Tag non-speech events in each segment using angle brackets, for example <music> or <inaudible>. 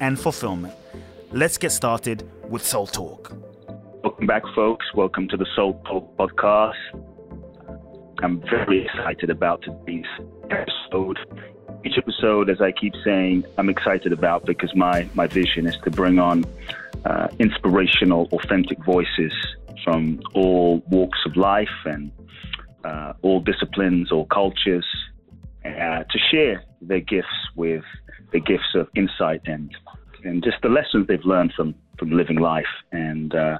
and fulfillment. Let's get started with Soul Talk. Welcome back, folks. Welcome to the Soul Talk podcast. I'm very excited about today's episode. Each episode, as I keep saying, I'm excited about because my, my vision is to bring on uh, inspirational, authentic voices from all walks of life and uh, all disciplines, all cultures, uh, to share their gifts with the gifts of insight and and just the lessons they've learned from from living life. And uh,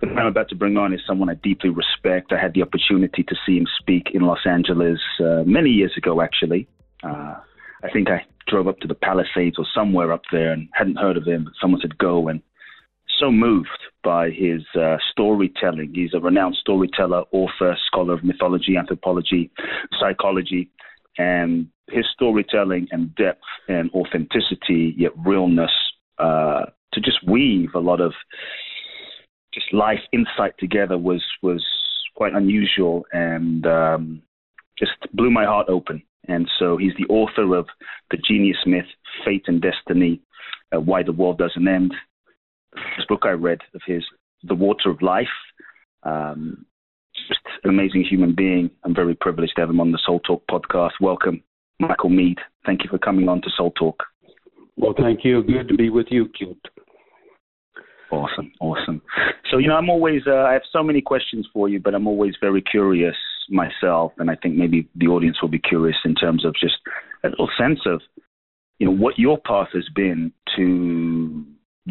the man I'm about to bring on is someone I deeply respect. I had the opportunity to see him speak in Los Angeles uh, many years ago, actually. Uh, I think I drove up to the Palisades or somewhere up there and hadn't heard of him, but someone said go and so moved by his uh, storytelling. He's a renowned storyteller, author, scholar of mythology, anthropology, psychology, and his storytelling and depth and authenticity, yet realness, uh, to just weave a lot of just life insight together was was quite unusual and um, just blew my heart open. And so he's the author of The Genius Myth, Fate and Destiny, uh, Why the World Doesn't End. This book I read of his, The Water of Life. Um, just an amazing human being. I'm very privileged to have him on the Soul Talk podcast. Welcome, Michael Meade. Thank you for coming on to Soul Talk. Well, thank you. Good to be with you, Kute. Awesome, awesome. So, you know, I'm always, uh, I have so many questions for you, but I'm always very curious myself, and I think maybe the audience will be curious in terms of just a little sense of, you know, what your path has been to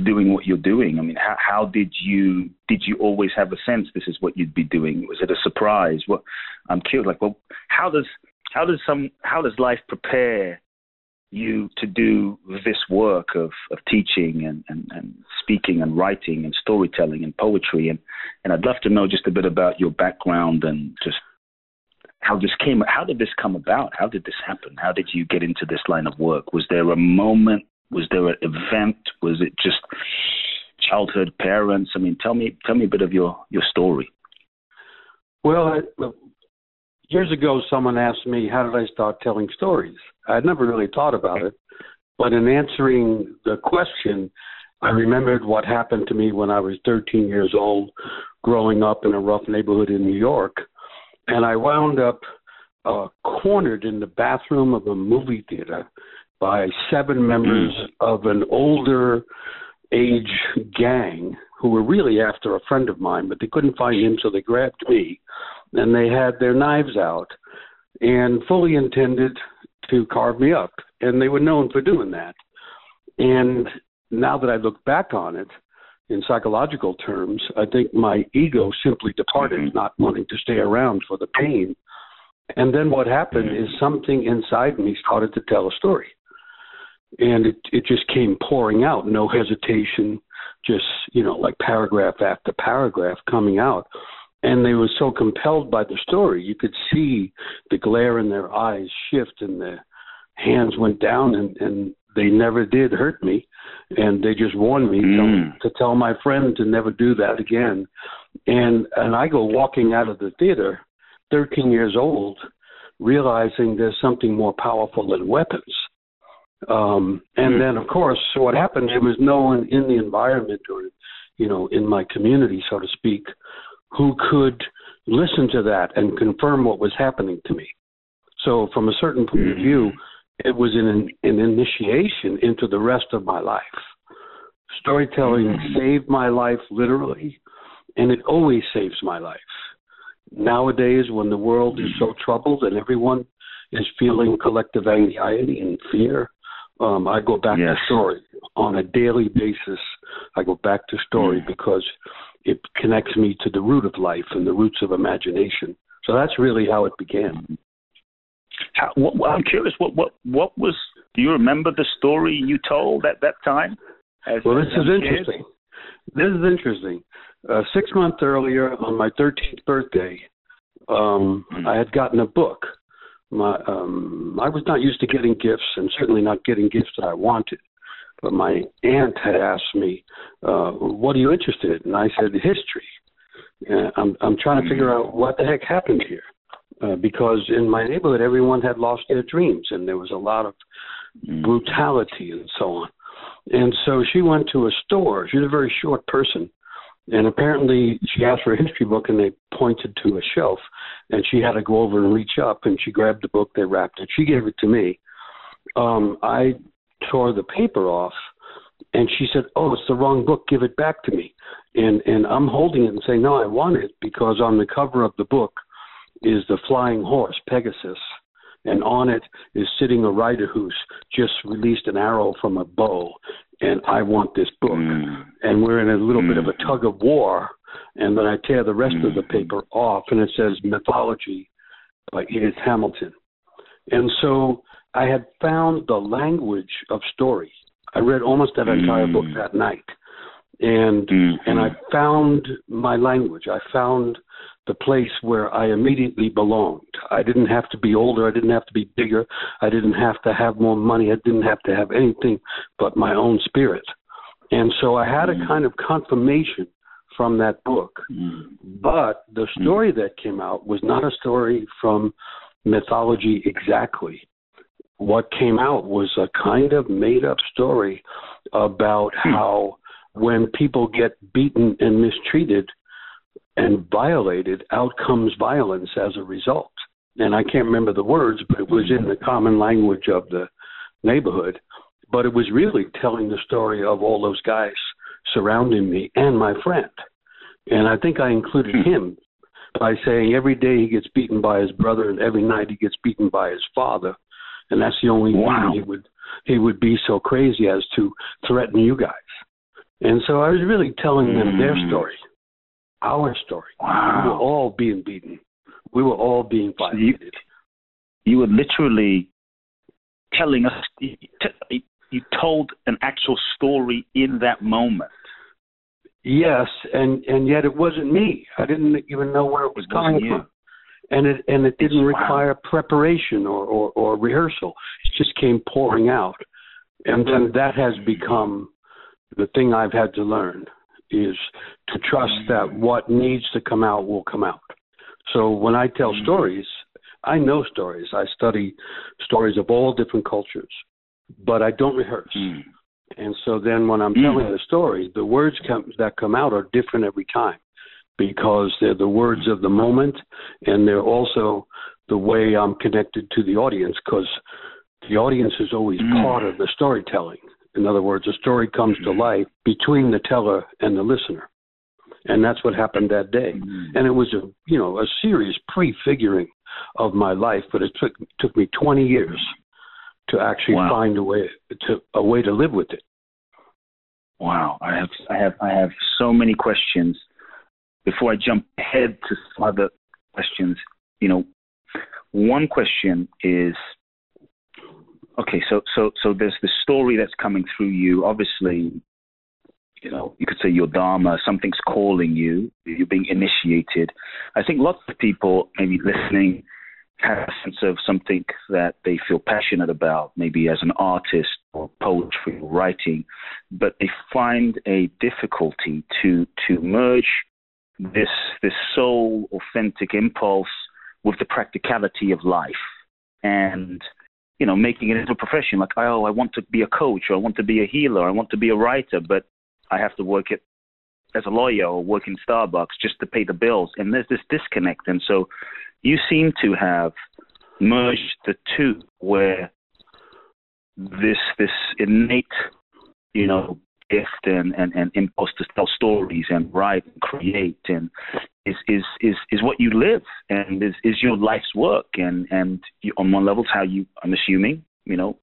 doing what you're doing? I mean, how, how did you did you always have a sense this is what you'd be doing? Was it a surprise? What I'm curious, like, well, how does how does some how does life prepare you to do this work of, of teaching and, and, and speaking and writing and storytelling and poetry and, and I'd love to know just a bit about your background and just how this came how did this come about? How did this happen? How did you get into this line of work? Was there a moment was there an event? Was it just childhood parents? I mean, tell me tell me a bit of your your story. Well, years ago, someone asked me, "How did I start telling stories?" I had never really thought about it, but in answering the question, I remembered what happened to me when I was 13 years old, growing up in a rough neighborhood in New York, and I wound up uh, cornered in the bathroom of a movie theater by seven members of an older age gang who were really after a friend of mine, but they couldn't find him, so they grabbed me and they had their knives out and fully intended to carve me up. And they were known for doing that. And now that I look back on it, in psychological terms, I think my ego simply departed, mm-hmm. not wanting to stay around for the pain. And then what happened is something inside me started to tell a story and it it just came pouring out, no hesitation, just you know like paragraph after paragraph coming out, and they were so compelled by the story, you could see the glare in their eyes shift, and their hands went down, and and they never did hurt me, and they just warned me mm. to, to tell my friend to never do that again, and and I go walking out of the theater, 13 years old, realizing there's something more powerful than weapons um, and mm-hmm. then, of course, what happened, there was no one in the environment or, you know, in my community, so to speak, who could listen to that and confirm what was happening to me. So, from a certain point of view, mm-hmm. it was an, an initiation into the rest of my life. Storytelling mm-hmm. saved my life literally, and it always saves my life. Nowadays, when the world is so troubled and everyone is feeling collective anxiety and fear, Um, I go back yes. to story on a daily basis. I go back to story mm. because it connects me to the root of life and the roots of imagination. So that's really how it began. How, what, I'm curious. What what what was? Do you remember the story you told at that time? As, well, this is interesting. This is interesting. Uh, six months earlier, on my 13th birthday, um, mm. I had gotten a book. My um, I was not used to getting gifts, and certainly not getting gifts that I wanted. But my aunt had asked me, uh, "What are you interested in?" And I said, "History." And I'm I'm trying to figure mm. out what the heck happened here. Uh, because in my neighborhood, everyone had lost their dreams, and there was a lot of mm. brutality and so on. And so she went to a store. She's a very short person, and apparently she asked for a history book, and they pointed to a shelf, and she had to go over and reach up, and she grabbed the book. They wrapped it. She gave it to me. Um, I tore the paper off, and she said, "Oh, it's the wrong book. Give it back to me." And and I'm holding it and saying, "No, I want it," because on the cover of the book is the flying horse, Pegasus, and on it is sitting a rider who's just released an arrow from a bow, and I want this book. Mm. And we're in a little mm. bit of a mm. tug of war, and then I tear the rest mm. of the mm. paper off, and it says Mythology by Edith Hamilton. And so I had found the language of story. I read almost that entire book mm. that night. And mm-hmm. and I found my language. I found the place where I immediately belonged. I didn't have to be older. I didn't have to be bigger. I didn't have to have more money. I didn't have to have anything but my own spirit. And so I had a mm. kind of confirmation from that book. Mm. But the mm. story that came out was not a story from mythology exactly. What came out was a kind of made up story about how when people get beaten and mistreated, and violated, out comes violence as a result. And I can't remember the words, but it was in the common language of the neighborhood. But it was really telling the story of all those guys surrounding me and my friend. And I think I included hmm. him by saying every day he gets beaten by his brother and every night he gets beaten by his father. And that's the only wow. he would he would be so crazy as to threaten you guys. And so I was really telling them their hmm. story our story. Wow. We were all being beaten. We were all being violated. You, you were literally telling us, you told an actual story in that moment. Yes, and and yet it wasn't me. I didn't even know where it was coming from, and it and it didn't require preparation or, or or rehearsal. It just came pouring out, and then that has become the thing I've had to learn is to trust that mm. what needs to come out will come out. So when I tell mm. stories, I know stories. I study stories of all different cultures, but I don't rehearse. Mm. And so then when I'm telling the story, the words come, that come out are different every time because they're the words of the moment and they're also the way I'm connected to the audience because the audience is always part of the storytelling. In other words, a story comes to mm-hmm. life between the teller and the listener. And that's what happened that day. Mm-hmm. And it was a you know, a serious prefiguring of my life, but it took took me twenty years to actually wow. find a way to a way to live with it. Wow. I have I have I have so many questions. Before I jump ahead to some other questions, you know, one question is okay, so so so there's the story that's coming through you. Obviously, you know, you could say your dharma, something's calling you. You're being initiated. I think lots of people maybe listening have a sense of something that they feel passionate about, maybe as an artist or poetry or writing, but they find a difficulty to to merge this this soul authentic impulse with the practicality of life and you know, making it into a profession. Like, oh, I want to be a coach, or I want to be a healer, I want to be a writer, but I have to work it as a lawyer or work in Starbucks just to pay the bills. And there's this disconnect. And so you seem to have merged the two, where this this innate, you know, gift and, and, and impulse to tell stories and write and create and is is is is what you live and is is your life's work and and you, on one level it's how you I'm assuming you know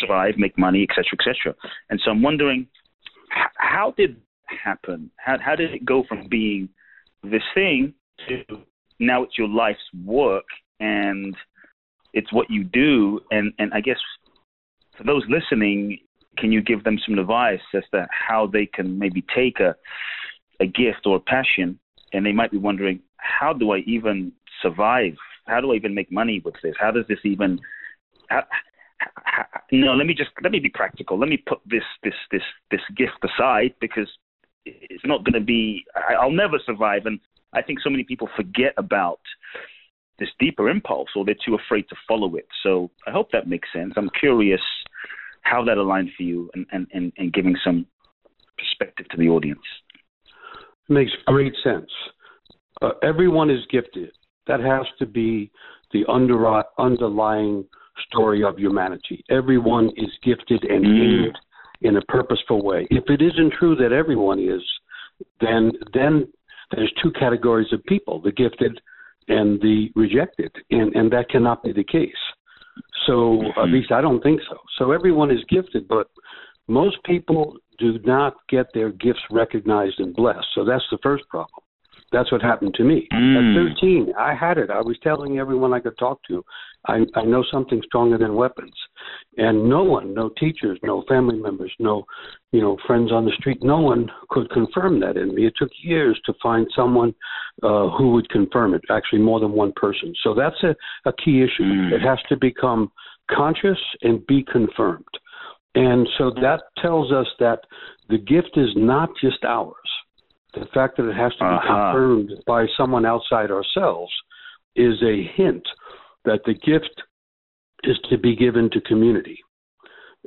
survive, make money, etc., etc. And so I'm wondering, how did happen? How how did it go from being this thing to now it's your life's work and it's what you do? And and I guess for those listening, can you give them some advice as to how they can maybe take a a gift or a passion, and they might be wondering, how do I even survive? How do I even make money with this? How does this even how, how, no, let me just let me be practical. Let me put this this this this gift aside because it's not going to be. I, I'll never survive, and I think so many people forget about this deeper impulse, or they're too afraid to follow it. So I hope that makes sense. I'm curious how that aligned for you, and and and, and giving some perspective to the audience. Makes great sense. Uh, everyone is gifted. That has to be the under, underlying story of humanity. Everyone is gifted and mm. aimed in a purposeful way. If it isn't true that everyone is, then then there's two categories of people: the gifted and the rejected, and and that cannot be the case. So mm-hmm. at least I don't think so. So everyone is gifted, but most people do not get their gifts recognized and blessed. So that's the first problem. That's what happened to me. Mm. At 13, I had it. I was telling everyone I could talk to, I, I know something stronger than weapons. And no one, no teachers, no family members, no, you know, friends on the street, no one could confirm that in me. It took years to find someone uh, who would confirm it, actually more than one person. So that's a, a key issue. Mm. It has to become conscious and be confirmed. And so that tells us that the gift is not just ours the fact that it has to be uh-huh. confirmed by someone outside ourselves is a hint that the gift is to be given to community.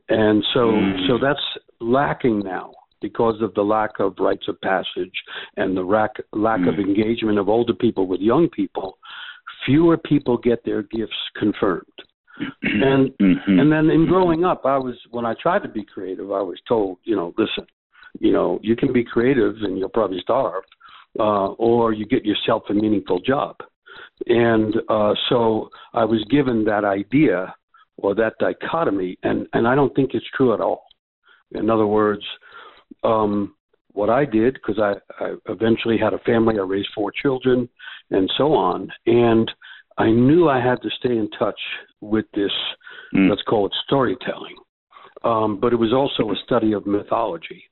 And so mm. so that's lacking now because of the lack of rites of passage and the lack lack mm. of engagement of older people with young people. Fewer people get their gifts confirmed. <clears throat> and mm-hmm. and then in growing up i was when i tried to be creative i was told you know listen you know, you can be creative and you'll probably starve, uh, or you get yourself a meaningful job. And uh, so I was given that idea or that dichotomy, and, and I don't think it's true at all. In other words, um, what I did, because I, I eventually had a family, I raised four children, and so on, and I knew I had to stay in touch with this, mm. let's call it storytelling. Um, but it was also a study of mythology.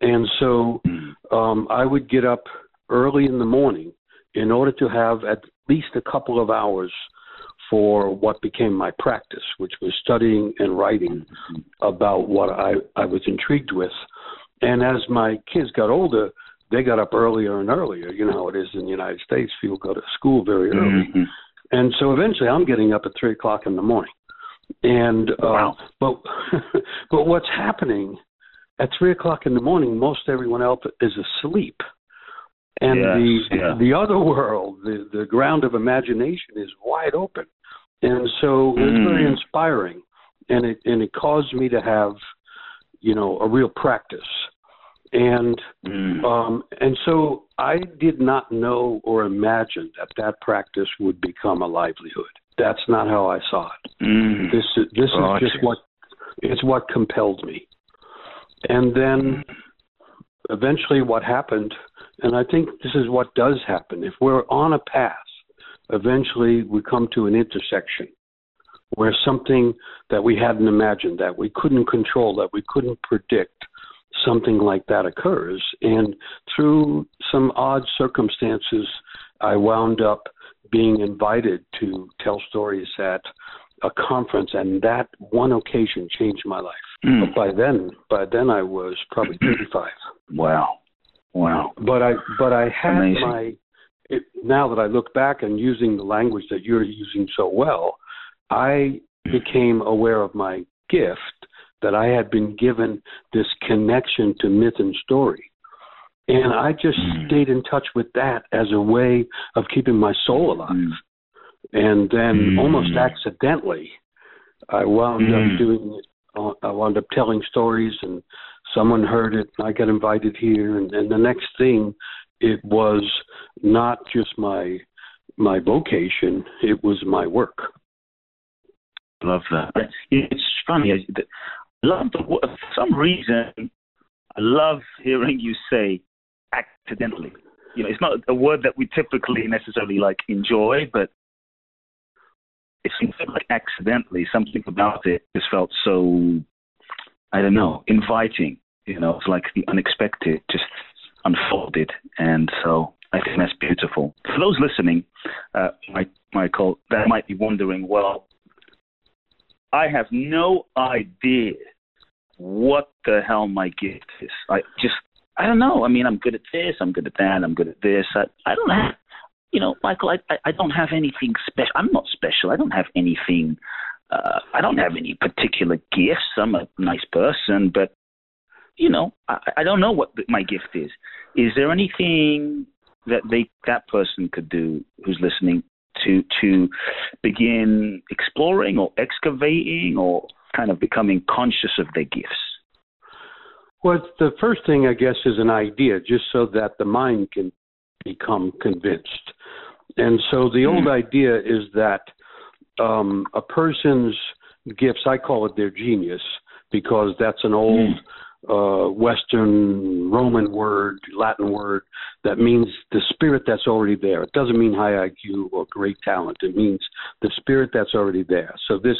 And so um, I would get up early in the morning in order to have at least a couple of hours for what became my practice, which was studying and writing about what I, I was intrigued with. And as my kids got older, they got up earlier and earlier. You know how it is in the United States. People go to school very early. Mm-hmm. And so eventually I'm getting up at three o'clock in the morning. And uh, wow. but <laughs> but what's happening at three o'clock in the morning, most everyone else is asleep, and the yeah. the other world, the the ground of imagination, is wide open, and so mm. it's very inspiring, and it and it caused me to have, you know, a real practice, and mm. um and so I did not know or imagine that that practice would become a livelihood. That's not how I saw it. Mm. This this oh, is just what it's what compelled me. And then eventually what happened, and I think this is what does happen, if we're on a path, eventually we come to an intersection where something that we hadn't imagined, that we couldn't control, that we couldn't predict, something like that occurs. And through some odd circumstances, I wound up being invited to tell stories at a conference, and that one occasion changed my life. Mm. But by then, by then I was probably 35. Wow, wow. But I, but I had Amazing. my. It, now that I look back and using the language that you're using so well, I became aware of my gift that I had been given this connection to myth and story. And I just mm. stayed in touch with that as a way of keeping my soul alive. Mm. And then mm. almost accidentally, I wound mm. up doing uh, I wound up telling stories, and someone heard it. and I got invited here, and, and the next thing, it was not just my my vocation; it was my work. Love that. It's funny. I love the, for some reason. I love hearing you say accidentally. You know, it's not a word that we typically necessarily like enjoy, but it seems like accidentally something about it just felt so I don't know, inviting. You know, it's like the unexpected just unfolded, and so I think that's beautiful. For those listening, uh, Michael, that might be wondering, well, I have no idea what the hell my gift is. I just, I don't know. I mean, I'm good at this, I'm good at that, I'm good at this. I, I don't have, you know, Michael, I, I don't have anything special. I'm not special. I don't have anything. Uh, I don't have any particular gifts. I'm a nice person, but you know, I, I don't know what my gift is. Is there anything that they that person could do who's listening to to begin exploring or excavating or kind of becoming conscious of their gifts? Well, the first thing I guess is an idea, just so that the mind can become convinced. And so the old mm. idea is that um, a person's gifts, I call it their genius, because that's an old mm uh, Western Roman word, Latin word that means the spirit that's already there. It doesn't mean high IQ or great talent. It means the spirit that's already there. So this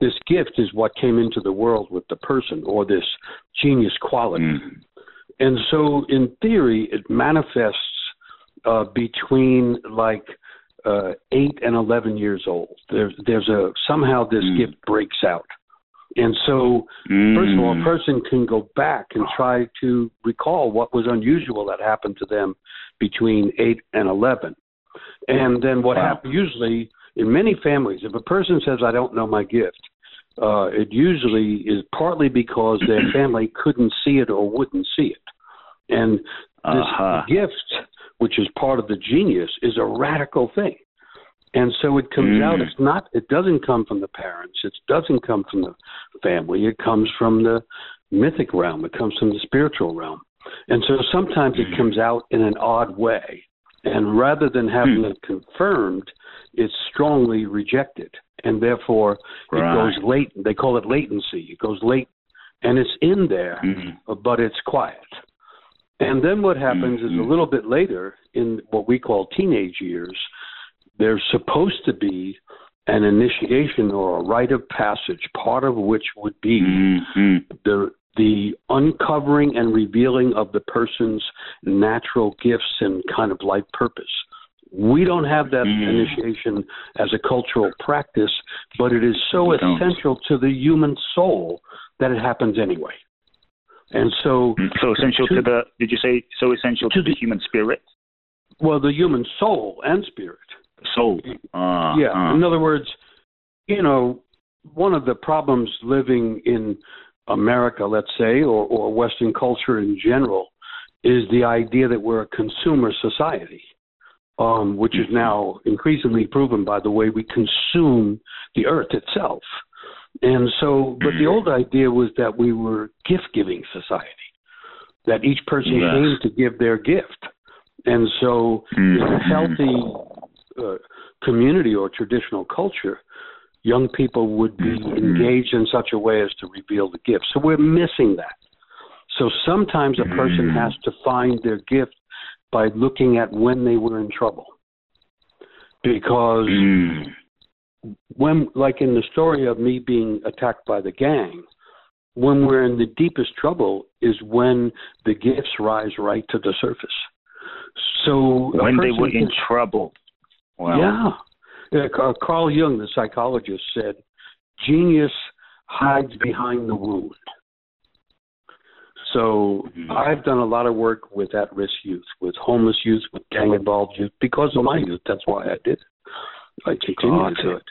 this gift is what came into the world with the person or this genius quality. Mm. And so in theory, it manifests uh, between like uh, eight and eleven years old. There's there's a somehow this mm. gift breaks out and so, mm. first of all, a mm. person can go back and try to recall what was unusual that happened to them between 8 and 11. And then what wow. happens usually in many families, if a person says, I don't know my gift, uh, it usually is partly because their <clears throat> family couldn't see it or wouldn't see it. And this uh-huh. gift, which is part of the genius, is a radical thing. And so it comes mm. out. It's not. It doesn't come from the parents. It doesn't come from the family. It comes from the mythic realm. It comes from the spiritual realm. And so sometimes it comes out in an odd way. And rather than having mm. it confirmed, it's strongly rejected. And therefore, right. it goes late. They call it latency. It goes late, and it's in there, mm-hmm. but it's quiet. And then what happens mm-hmm. is a mm-hmm. little bit later, in what we call teenage years, there's supposed to be an initiation or a rite of passage, part of which would be mm-hmm. the the uncovering and revealing of the person's natural gifts and kind of life purpose. We don't have that mm. initiation as a cultural practice, but it is so essential to the human soul that it happens anyway. And so, so essential to, to the. Did you say so essential to, to the, the human spirit? Well, the human soul and spirit soul. Uh, yeah. Uh. In other words, you know, one of the problems living in America, let's say, or, or Western culture in general, is the idea that we're a consumer society, um, which is now increasingly proven by the way we consume the earth itself. And so, but the old idea was that we were gift giving society, that each person yes. came to give their gift. And so, mm-hmm. in a healthy uh, community or traditional culture, young people would be mm-hmm. engaged in such a way as to reveal the gift. So we're missing that. So sometimes a person mm-hmm. has to find their gift by looking at when they were in trouble. Because mm. When, like in the story of me being attacked by the gang, when we're in the deepest trouble is when the gifts rise right to the surface. So when they were in trouble. Wow. Yeah. Uh, Carl Jung, the psychologist, said, genius hides behind the wound. So mm-hmm. I've done a lot of work with at-risk youth, with homeless youth, with gang-involved youth, because of my youth. That's why I did. I continue to do it.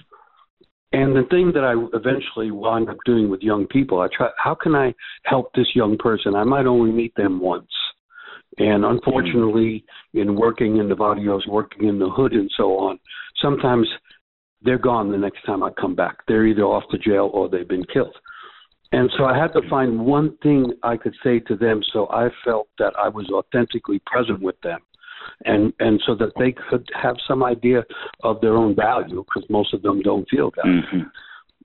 And the thing that I eventually wound up doing with young people, I try. How can I help this young person? I might only meet them once. And unfortunately, in working in the barrios, working in the hood, and so on, sometimes they're gone the next time I come back. They're either off to jail or they've been killed. And so I had to find one thing I could say to them so I felt that I was authentically present with them. And and so that they could have some idea of their own value because most of them don't feel that. Mm-hmm.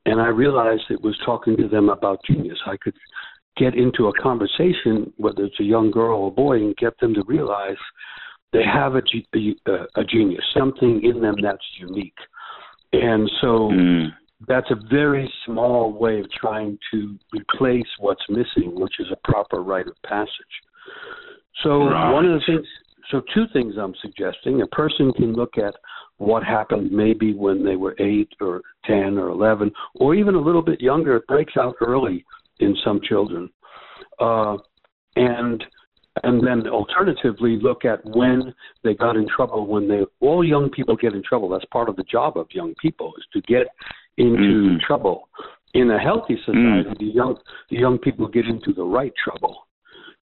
and I realized it was talking to them about genius. I could get into a conversation, whether it's a young girl or a boy, and get them to realize they have a, a, a genius, something in them that's unique. And so mm. that's a very small way of trying to replace what's missing, which is a proper rite of passage. So right. one of the things, so two things I'm suggesting: a person can look at what happened maybe when they were eight or ten or eleven, or even a little bit younger. It breaks out early in some children, uh, and and then alternatively look at when they got in trouble. When they all young people get in trouble. That's part of the job of young people is to get into mm-hmm. trouble. In a healthy society, mm. the young the young people get into the right trouble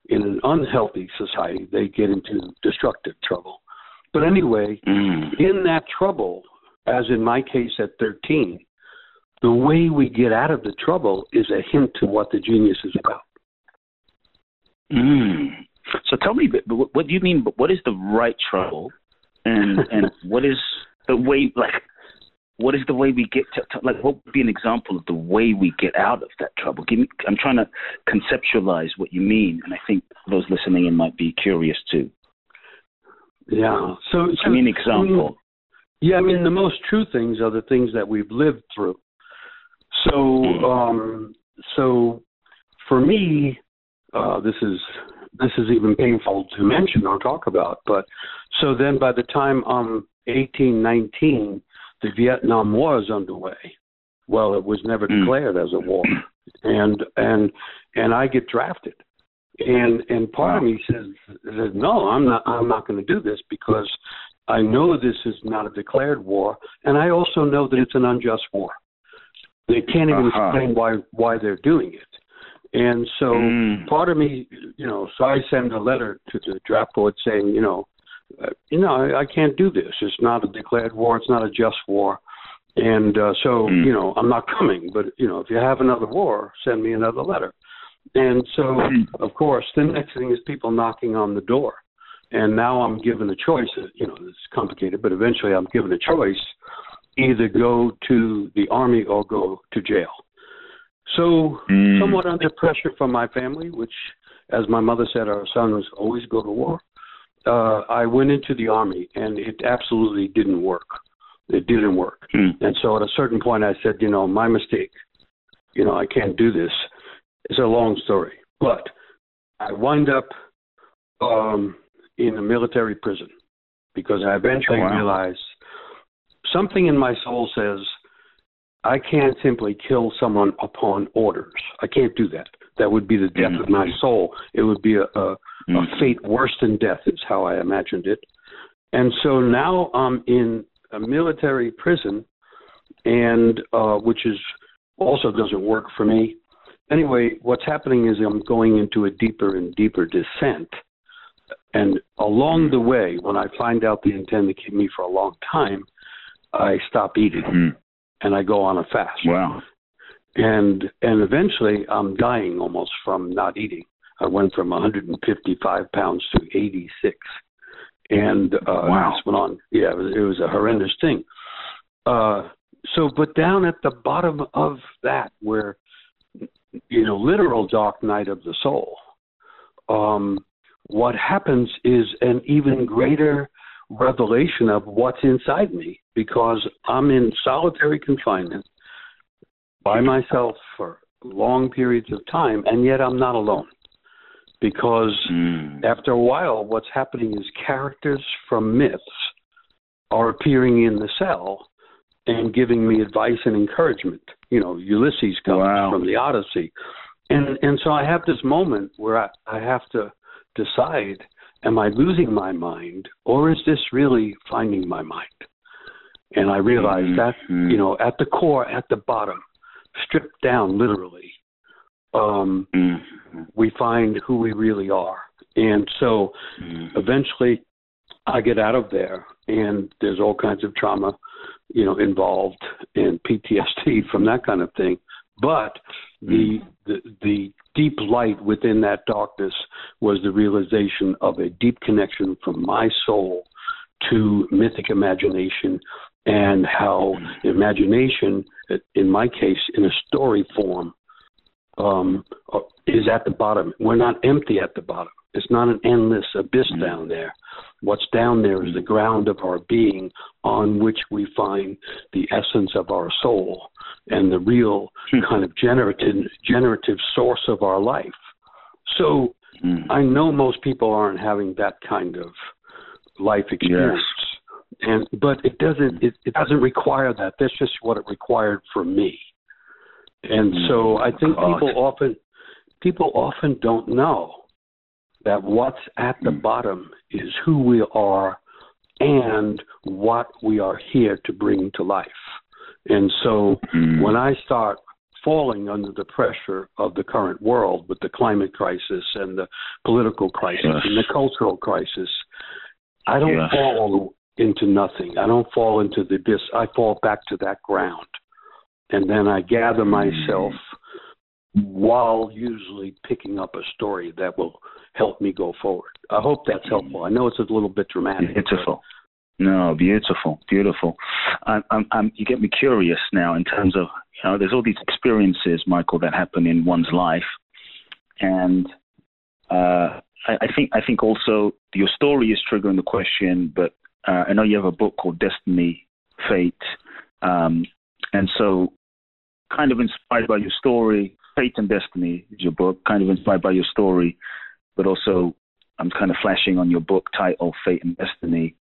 in an unhealthy society, they get into destructive trouble. But anyway, mm. in that trouble, as in my case at 13, the way we get out of the trouble is a hint to what the genius is about. Mm. So tell me, what do you mean? What is the right trouble, and and <laughs> what is the way? Like, what is the way we get to, to, like what would be an example of the way we get out of that trouble? Give me i'm trying to conceptualize what you mean and i think those listening in might be curious too. Yeah. So, so give me an example. I mean, yeah i mean the most true things are the things that we've lived through. So mm. um so for me uh this is this is even painful to mention or talk about but so then by the time i'm 18 19 the Vietnam War is underway. Well, it was never mm. declared as a war, and and and I get drafted, and and part of me says, says no, I'm not I'm not going to do this because I know this is not a declared war, and I also know that it's an unjust war. They can't even uh-huh. explain why why they're doing it. And so mm. part of me, you know, so I send a letter to the draft board saying, you know, uh, you know, I, I can't do this. It's not a declared war. It's not a just war. And uh, so, mm. you know, I'm not coming. But, you know, if you have another war, send me another letter. And so, mm. of course, the next thing is people knocking on the door. And now I'm given a choice. Uh, you know, it's complicated, but eventually I'm given a choice either go to the army or go to jail. So, mm. somewhat under pressure from my family, which, as my mother said, our sons always go to war uh, I went into the army, and it absolutely didn't work. It didn't work. Mm. And so at a certain point, I said, you know, my mistake. You know, I can't do this. It's a long story, but I wind up um, in a military prison because I eventually oh, wow. realized something in my soul says I can't simply kill someone upon orders. I can't do that. That would be the death mm-hmm. of my soul. It would be a, a, mm-hmm. a fate worse than death, is how I imagined it. And so now I'm in a military prison, and uh, which is also doesn't work for me. Anyway, what's happening is I'm going into a deeper and deeper descent. And along the way, when I find out they intend to keep me for a long time, I stop eating mm-hmm. and I go on a fast. Wow and and eventually I'm dying almost from not eating. I went from 155 pounds to 86, and uh, wow. this went on. Yeah, it was, it was a horrendous thing. Uh, so, but down at the bottom of that, where you know, literal dark night of the soul, um, what happens is an even greater revelation of what's inside me because I'm in solitary confinement by myself for long periods of time, and yet I'm not alone. Because mm. after a while, what's happening is characters from myths are appearing in the cell and giving me advice and encouragement. You know, Ulysses comes wow. from the Odyssey. And and so I have this moment where I, I have to decide am I losing my mind or is this really finding my mind? And I realize mm-hmm. that, you know, at the core, at the bottom, stripped down literally, um, mm-hmm. we find who we really are. And so mm-hmm. eventually I get out of there and there's all kinds of trauma, you know, involved and PTSD <laughs> from that kind of thing. But the, mm-hmm. the the deep light within that darkness was the realization of a deep connection from my soul to mythic imagination and how imagination in my case, in a story form, um, is at the bottom. We're not empty at the bottom. It's not an endless abyss mm-hmm. down there. What's down there is the ground of our being on which we find the essence of our soul and the real hmm. kind of generative generative source of our life. So mm. I know most people aren't having that kind of life experience. Yes. And but it doesn't it, it doesn't require that. That's just what it required for me. And mm. so I think people often people often don't know that what's at the mm. bottom is who we are and what we are here to bring to life. And so mm. when I start falling under the pressure of the current world with the climate crisis and the political crisis yes. and the cultural crisis, I don't yes. fall into nothing. I don't fall into the abyss. I fall back to that ground. And then I gather myself mm. while usually picking up a story that will help me go forward. I hope that's helpful. I know it's a little bit dramatic. Beautiful. No, beautiful, beautiful. I'm, I'm, I'm, you get me curious now in terms of you know, there's all these experiences, Michael, that happen in one's life, and uh, I, I think I think also your story is triggering the question. But uh, I know you have a book called Destiny, Fate, um, and so kind of inspired by your story. Fate and Destiny is your book, kind of inspired by your story, but also I'm kind of flashing on your book title, Fate and Destiny.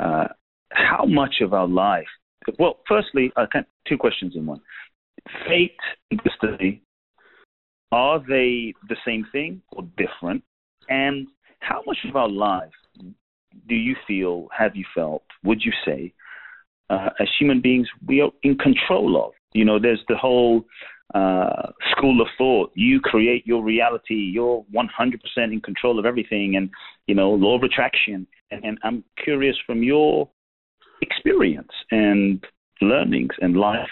Uh, how much of our life? Well, firstly, uh, two questions in one. Fate and destiny, are they the same thing or different? And how much of our life do you feel, have you felt, would you say, uh, as human beings, we are in control of? You know, there's the whole uh, school of thought. You create your reality. You're 100% in control of everything, and you know, law of attraction. And, and I'm curious from your experience and learnings and life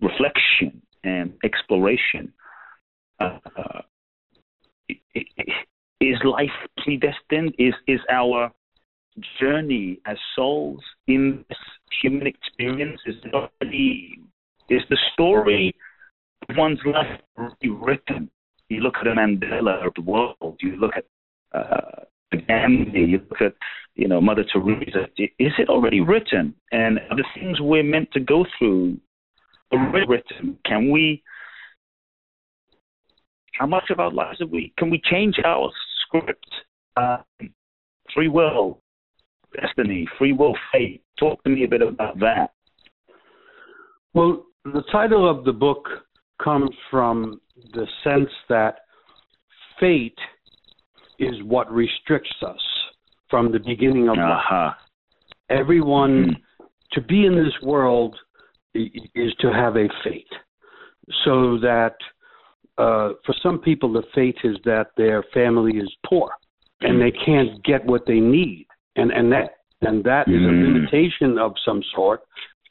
reflection and exploration. Uh, is life predestined? Is is our journey as souls in this human experience is already is the story one's life written. You look at a Mandela of the world. You look at uh, Gandhi. You look at you know Mother Teresa. Is it already written? And the things we're meant to go through already written? Can we? How much of our lives have we? Can we change our script? Uh, free will, destiny, free will, fate. Talk to me a bit about that. Well, the title of the book comes from the sense that fate is what restricts us from the beginning of uh-huh. life. Everyone mm-hmm. to be in this world is to have a fate, so that uh, for some people the fate is that their family is poor and they can't get what they need, and and that and that mm. is a mm-hmm. limitation of some sort,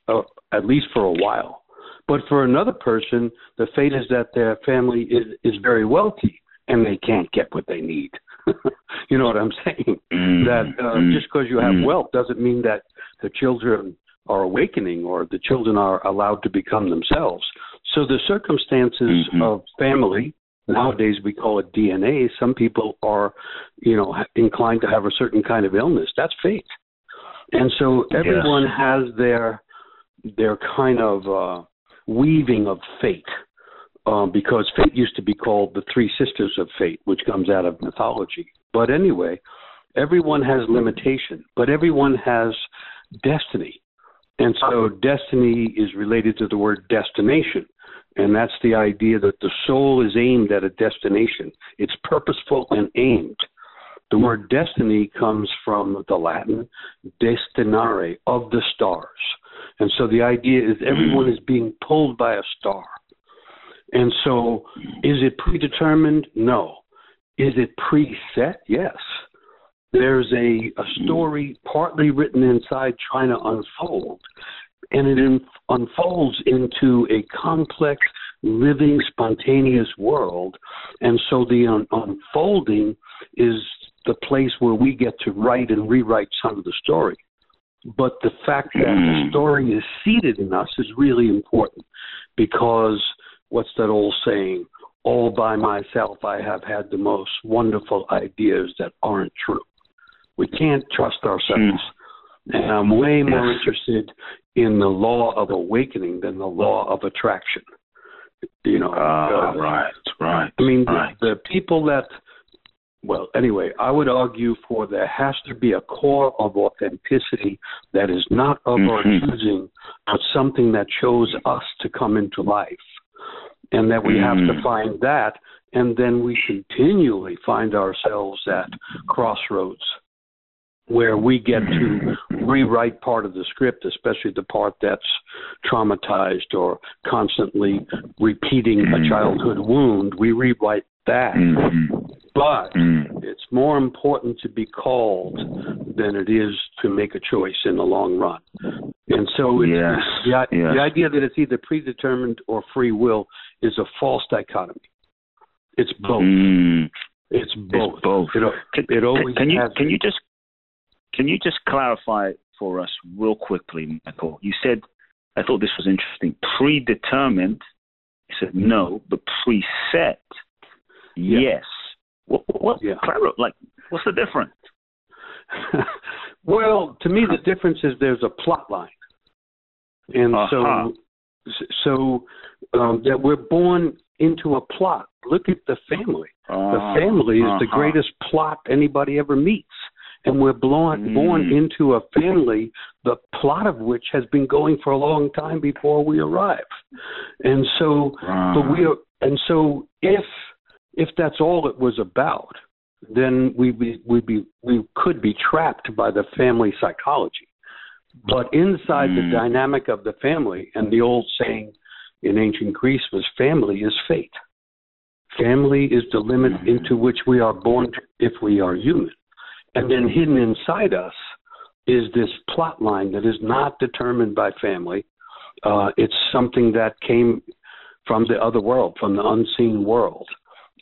uh, at least for a while. But for another person, the fate is that their family is, is very wealthy and they can't get what they need. <laughs> you know what I'm saying? Mm-hmm. That uh, mm-hmm. just because you have mm-hmm. wealth doesn't mean that the children are awakening or the children are allowed to become themselves. So the circumstances mm-hmm. of family, nowadays we call it DNA. Some people are, you know, inclined to have a certain kind of illness. That's fate. And so everyone yes. has their their kind of uh, weaving of fate. Um, because fate used to be called the three sisters of fate, which comes out of mythology. But anyway, everyone has limitation, but everyone has destiny. And so destiny is related to the word destination. And that's the idea that the soul is aimed at a destination. It's purposeful and aimed. The word destiny comes from the Latin destinare, of the stars. And so the idea is everyone is being pulled by a star. And so is it predetermined? No. Is it preset? Yes. There's a, a story partly written inside trying to unfold, and it unfolds into a complex, living, spontaneous world. And so the un- unfolding is the place where we get to write and rewrite some of the story. But the fact that the hmm. story is seated in us is really important because what's that old saying? All by myself, I have had the most wonderful ideas that aren't true. We can't trust ourselves. Hmm. And I'm way more interested in the law of awakening than the law of attraction. You know, Ah, uh, right, right. I mean, the, right. the people that, well, anyway, I would argue for there has to be a core of authenticity that is not of our Mhm. choosing, but something that chose us to come into life. And that we have to Mm. find that, and then we continually find ourselves at crossroads where we get to rewrite part of the script, especially the part that's traumatized or constantly repeating a Mm. childhood wound. We rewrite that. Mhm. But Mm. it's more important to be called than it is to make a choice in the long run. And so it's, Yes, the, yes. the idea that it's either predetermined or free will is a false dichotomy. It's both. Mm. It's both. It's both. It, it always can you has can you just can you just clarify for us real quickly, Michael? You said I thought this was interesting. Predetermined. You said no, but preset. Yeah. Yes. What? what Yeah. clar- like, what's the difference? <laughs> well, to me, the difference is there's a plot line, and Uh-huh. so so um, that we're born into a plot. Look at the family. The Uh, family is the uh-huh. greatest plot anybody ever meets, and we're born born Mm. into a family, the plot of which has been going for a long time before we arrive, and so Uh, but we are, and so if if that's all it was about, then we be we be we could be trapped by the family psychology. But inside the Mm. dynamic of the family, and the old saying in ancient Greece was family is fate. Family is the limit Mhm. into which we are born if we are human. And then hidden inside us is this plot line that is not determined by family. Uh, it's something that came from the other world, from the unseen world.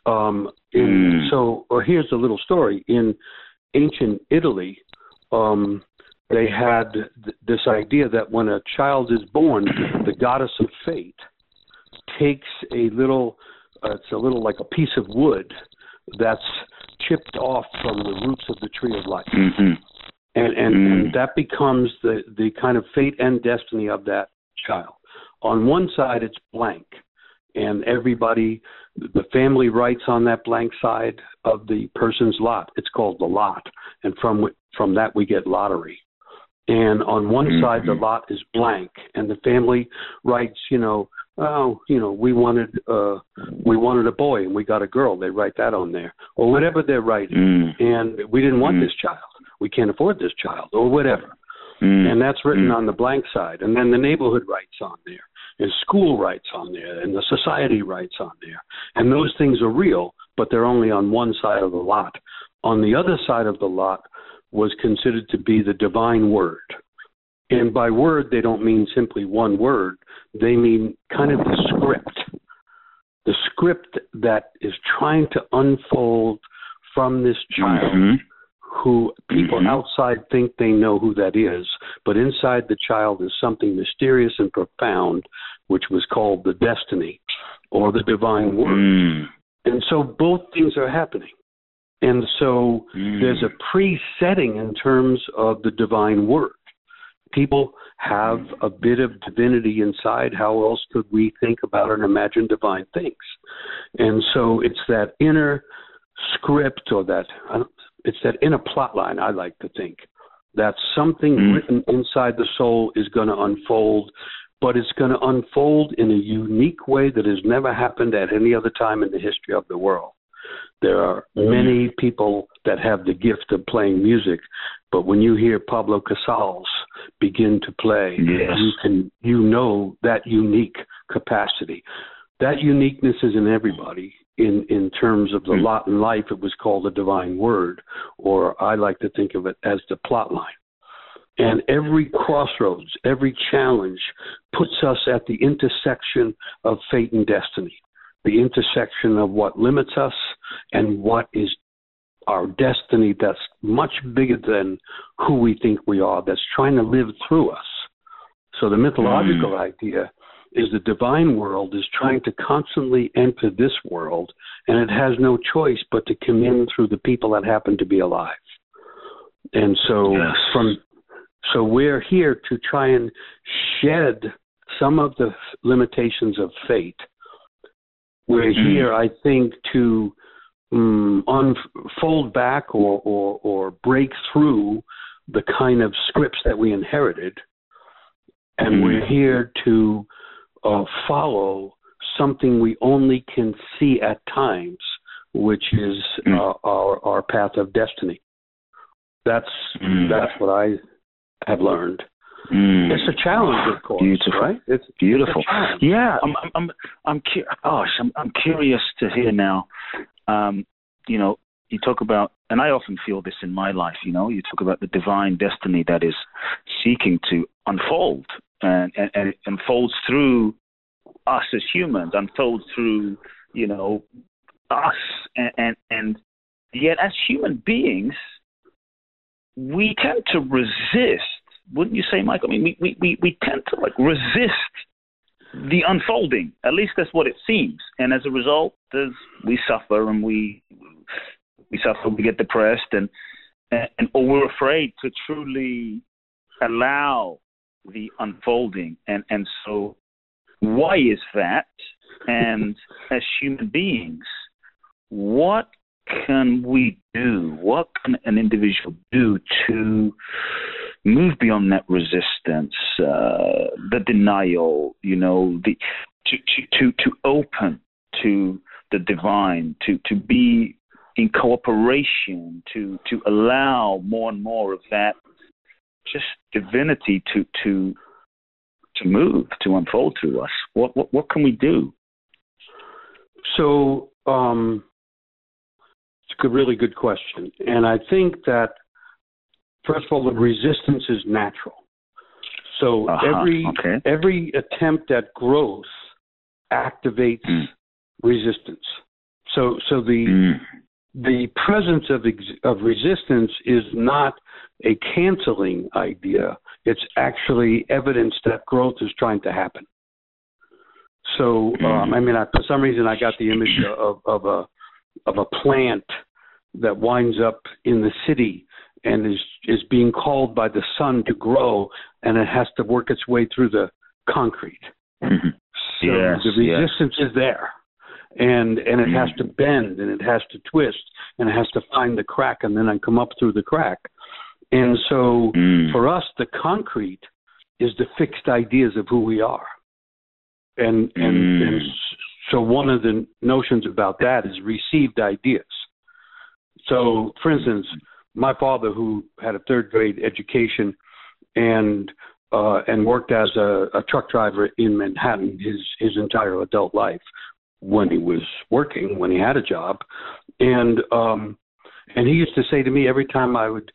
Um, in, Mm. So, or here's a little story. In ancient Italy, um, they had th- this idea that when a child is born, the goddess of fate takes a little, uh, it's a little like a piece of wood that's chipped off from the roots of the tree of life mhm. and and, Mm. and that becomes the the kind of fate and destiny of that child. On one side, it's blank, and everybody, the family writes on that blank side of the person's lot. It's called the lot, and from from that we get lottery. And on one Mhm. side, the lot is blank, and the family writes, you know, oh, you know, we wanted uh we wanted a boy and we got a girl. They write that on there, or whatever they're writing Mm. and we didn't want Mm. this child. We can't afford this child, or whatever. Mm. And that's written Mm. on the blank side. And then the neighborhood writes on there, and school writes on there, and the society writes on there. And those things are real, but they're only on one side of the lot. On the other side of the lot was considered to be the divine word. And by word, they don't mean simply one word, they mean kind of the script. The script that is trying to unfold from this child Mhm. who people Mhm. outside think they know who that is, but inside the child is something mysterious and profound, which was called the destiny or the divine word. Mm. And so both things are happening. And so Mm. there's a pre-setting in terms of the divine word. People have a bit of divinity inside. How else could we think about and imagine divine things? And so it's that inner script or that it's that inner plot line. I like to think that something Mm. written inside the soul is going to unfold, but it's going to unfold in a unique way that has never happened at any other time in the history of the world. There are many people that have the gift of playing music, but when you hear Pablo Casals begin to play, Yes. you can you know that unique capacity. That uniqueness is in everybody. In in terms of the Mm. lot in life, it was called the divine word, or I like to think of it as the plot line. And every crossroads, every challenge puts us at the intersection of fate and destiny, the intersection of what limits us and what is our destiny that's much bigger than who we think we are, that's trying to live through us. So the mythological mm. idea is the divine world is trying to constantly enter this world, and it has no choice but to come in through the people that happen to be alive. And so yes. from so we're here to try and shed some of the limitations of fate. We're mm-hmm. here, I think, to um, unfold back or, or, or break through the kind of scripts that we inherited. And mm-hmm. we're here to uh, follow something we only can see at times, which is mm-hmm. uh, our, our path of destiny. That's mm. that's what I have learned. Mm. It's a challenge, of course. Beautiful, right? It's beautiful. It's yeah, I'm, I'm, I'm, I'm, cu- gosh, I'm, I'm curious to hear now. Um, you know, you talk about, and I often feel this in my life. You know, you talk about the divine destiny that is seeking to unfold, and and, and it unfolds through us as humans, unfolds through, you know, us, and and, and yet as human beings we tend to resist, wouldn't you say, Michael? I mean, we, we, we tend to like resist the unfolding. At least that's what it seems. And as a result, we suffer and we we suffer, we get depressed, and and or we're afraid to truly allow the unfolding. And and so, why is that? And <laughs> as human beings, what can we do? What can an individual do to move beyond that resistance, uh, the denial, you know, the to, to, to, to open to the divine, to, to be in cooperation, to, to allow more and more of that just divinity to, to, to move, to unfold through us? What, what, what can we do? So, um, it's a really good question. And I think that, first of all, the resistance is natural. So uh-huh. every okay. every attempt at growth activates mm. resistance. So so the mm. the presence of ex- of resistance is not a canceling idea. It's actually evidence that growth is trying to happen. So um, mm. I mean, I, for some reason, I got the image of, of a of a plant that winds up in the city and is is being called by the sun to grow and it has to work its way through the concrete. Mm-hmm. So yes, the resistance yes. is there. And and it mm-hmm. has to bend and it has to twist and it has to find the crack and then I come up through the crack. And so mm. for us the concrete is the fixed ideas of who we are. And and, mm. and so one of the notions about that is received ideas. So, for instance, my father, who had a third grade education and uh, and worked as a, a truck driver in Manhattan his his entire adult life, when he was working, when he had a job, and um, and he used to say to me every time I would,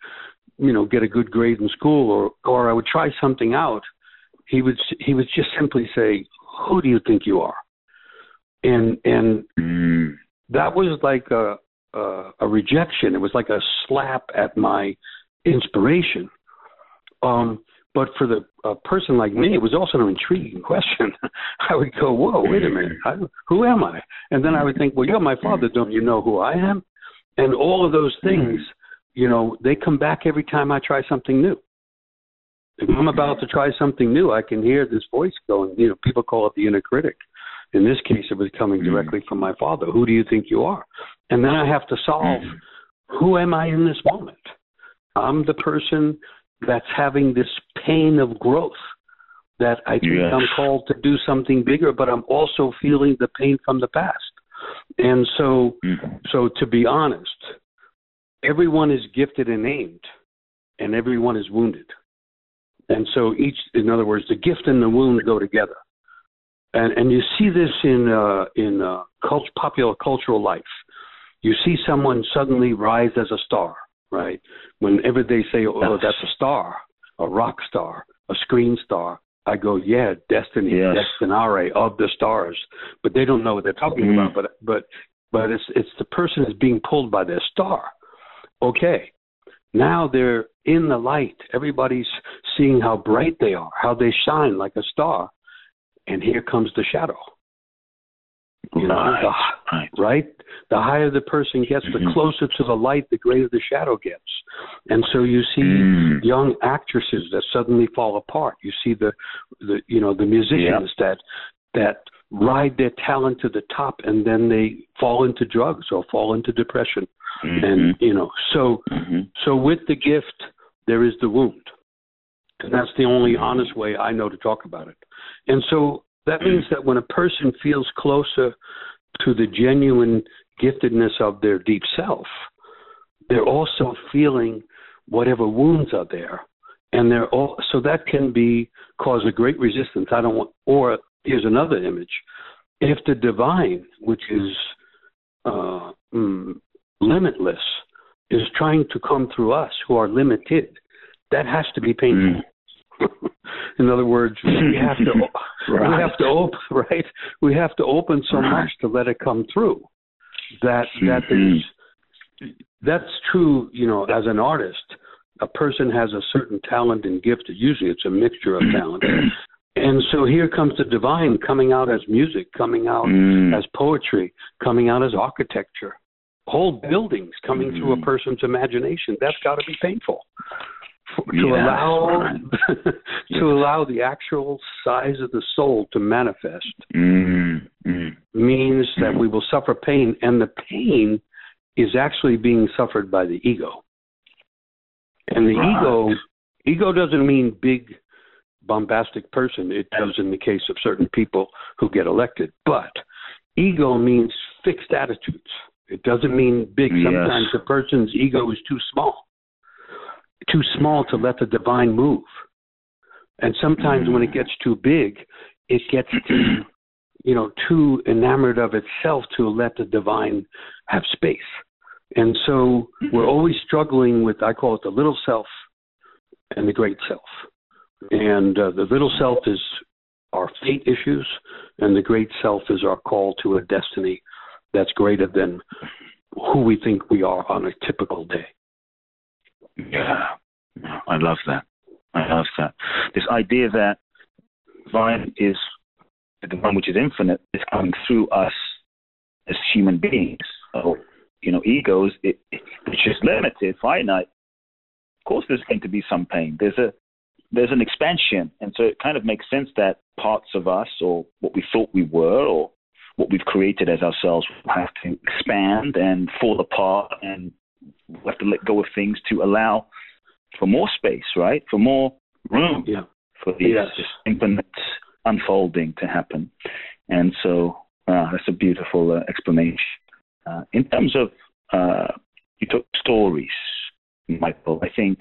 you know, get a good grade in school or or I would try something out, he would he would just simply say, "Who do you think you are?" And and mm. that was like a uh, a rejection. It was like a slap at my inspiration. Um, but for the a person like me, it was also an intriguing <laughs> question. I would go, "Whoa, wait a minute, I, who am I?" And then I would think, "Well, you're my father. Don't you know who I am?" And all of those things, you know, they come back every time I try something new. If I'm about to try something new, I can hear this voice going. You know, people call it the inner critic. In this case, it was coming mm. directly from my father. Who do you think you are? And then I have to solve mm. who am I in this moment? I'm the person that's having this pain of growth that I think yes. I'm called to do something bigger, but I'm also feeling the pain from the past. And so, mm. so to be honest, everyone is gifted and aimed, and everyone is wounded. And so each, in other words, the gift and the wound go together and and you see this in uh, in uh, cult, popular cultural life. You see someone suddenly rise as a star, right? Whenever they say, "Oh, that's a star, a rock star, a screen star," I go, "Yeah, destiny, yes. destinare of the stars," but they don't know what they're talking mm. about. But but but it's it's the person is being pulled by their star, Okay, now they're in the light. Everybody's seeing how bright they are, how they shine like a star. And here comes the shadow. You know, right, the, right. right? The higher the person gets, mm-hmm. the closer to the light, the greater the shadow gets. And so you see mm. young actresses that suddenly fall apart. You see the, the you know, the musicians yep. that that ride their talent to the top and then they fall into drugs or fall into depression. Mm-hmm. And you know, so mm-hmm. so with the gift there is the wound. And that's the only honest way I know to talk about it. And so that means that when a person feels closer to the genuine giftedness of their deep self, they're also feeling whatever wounds are there. And they're all so that can be cause a great resistance. I don't want or here's another image. If the divine, which is uh, mm, limitless, is trying to come through us who are limited, that has to be painful. Mm. <laughs> In other words, we have to <laughs> right. we have to open right. We have to open so much to let it come through. That that mm-hmm. that's true. You know, as an artist, a person has a certain talent and gift. Usually, it's a mixture of talent. <clears throat> And so here comes the divine coming out as music, coming out mm. as poetry, coming out as architecture, whole buildings coming mm. through a mm. person's imagination. That's got to be painful. To allow <laughs> to allow the actual size of the soul to manifest mm. mm. means that mm. we will suffer pain, and the pain is actually being suffered by the ego. And the right. ego ego doesn't mean big bombastic person. It does in the case of certain people who get elected. But ego means fixed attitudes. It doesn't mean big. Yes. Sometimes a person's ego is too small, too small to let the divine move. And sometimes mm. when it gets too big, it gets <clears throat> too, you know, too enamored of itself to let the divine have space. And so we're mm-hmm. always struggling with, I call it the little self and the great self. And uh, the little self is our fate issues, and the great self is our call to a destiny that's greater than who we think we are on a typical day. Yeah, I love that. I love that. This idea that divine is the divine which is infinite is coming through us as human beings. So, you know, egos, it, it, it's just limited, finite. Of course, there's going to be some pain. There's a there's an expansion, and so it kind of makes sense that parts of us, or what we thought we were, or what we've created as ourselves, have to expand and fall apart, and we have to let go of things to allow for more space, right? For more room yeah. for these, yes. infinite unfolding to happen. And so uh, that's a beautiful uh, explanation. Uh, in terms of uh, you took stories, Michael, I think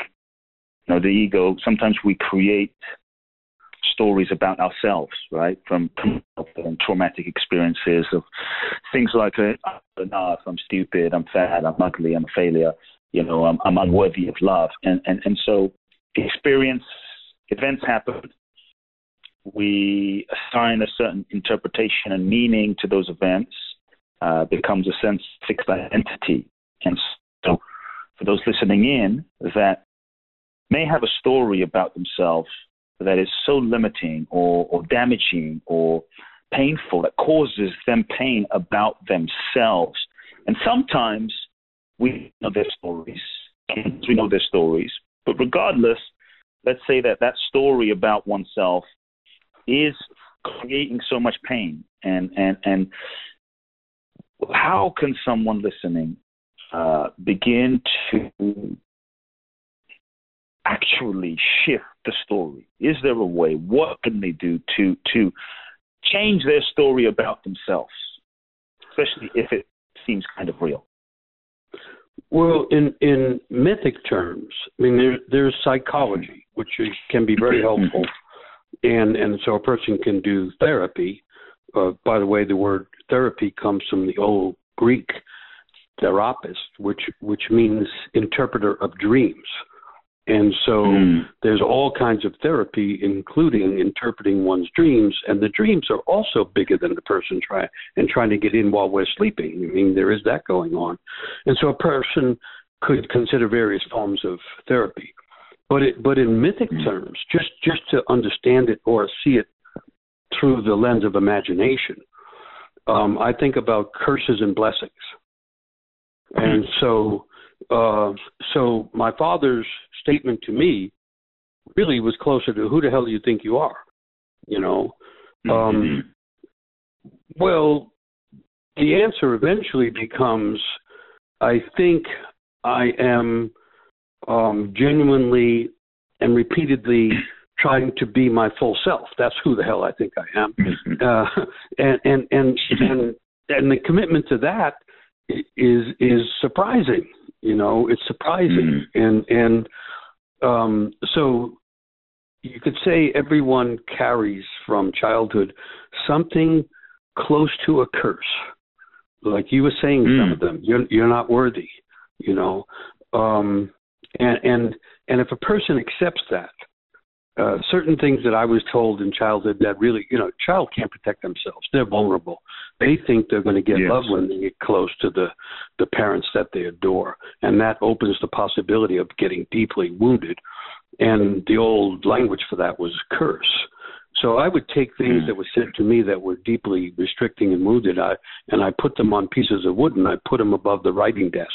you know, the ego, sometimes we create stories about ourselves, right? From traumatic experiences of things like, uh, I'm enough, I'm stupid, I'm fat, I'm ugly, I'm a failure, you know, I'm, I'm unworthy of love. And, and, and so experience, events happen. We assign a certain interpretation and meaning to those events, uh, becomes a sense fixed identity. And so for those listening in, that may have a story about themselves that is so limiting or, or damaging or painful that causes them pain about themselves. And sometimes we know their stories, we know their stories, but regardless, let's say that that story about oneself is creating so much pain and and and how can someone listening uh, begin to actually shift the story? Is there a way? What can they do to to change their story about themselves, especially if it seems kind of real? Well, in in mythic terms, I mean, there, there's psychology, which is, can be very <clears throat> helpful, and and so a person can do therapy. Uh, by the way, the word therapy comes from the old Greek therapist, which which means interpreter of dreams. And so mm. there's all kinds of therapy, including interpreting one's dreams, and the dreams are also bigger than the person trying and trying to get in while we're sleeping. I mean, there is that going on, and so a person could consider various forms of therapy. But it, but in mythic mm. terms, just just to understand it or see it through the lens of imagination, um, I think about curses and blessings. And so, uh, so my father's statement to me really was closer to who the hell do you think you are? You know, um, mm-hmm. well, the answer eventually becomes, I think I am um, genuinely and repeatedly trying to be my full self. That's who the hell I think I am. Mm-hmm. Uh, and, and and and and the commitment to that is is surprising. You know, it's surprising, mm-hmm. and and um, so you could say everyone carries from childhood something close to a curse. Like you were saying, mm. some of them, you're you're not worthy. You know, um, and and and if a person accepts that, uh, certain things that I was told in childhood that really, you know, child can't protect themselves. They're vulnerable. They think they're going to get yes. love when they get close to the the parents that they adore, and that opens the possibility of getting deeply wounded. And the old language for that was curse. So I would take things mm. that were said to me that were deeply restricting and wounded, I, and I put them on pieces of wood and I put them above the writing desk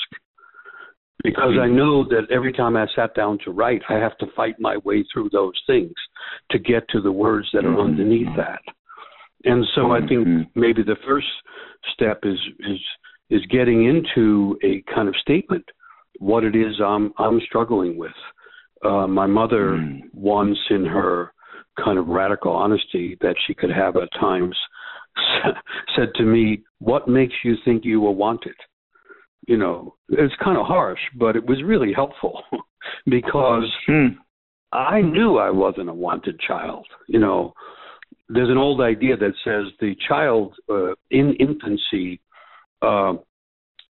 because I know that every time I sat down to write, I have to fight my way through those things to get to the words that are mm-hmm. underneath that. And so I think mm-hmm. maybe the first step is is is getting into a kind of statement what it is I'm I'm struggling with. Uh, my mother mm. once, in her kind of radical honesty that she could have at times, <laughs> said to me, "What makes you think you were wanted?" You know, it's kind of harsh, but it was really helpful <laughs> because hmm. I knew I wasn't a wanted child. You know, there's an old idea that says the child uh, in infancy uh,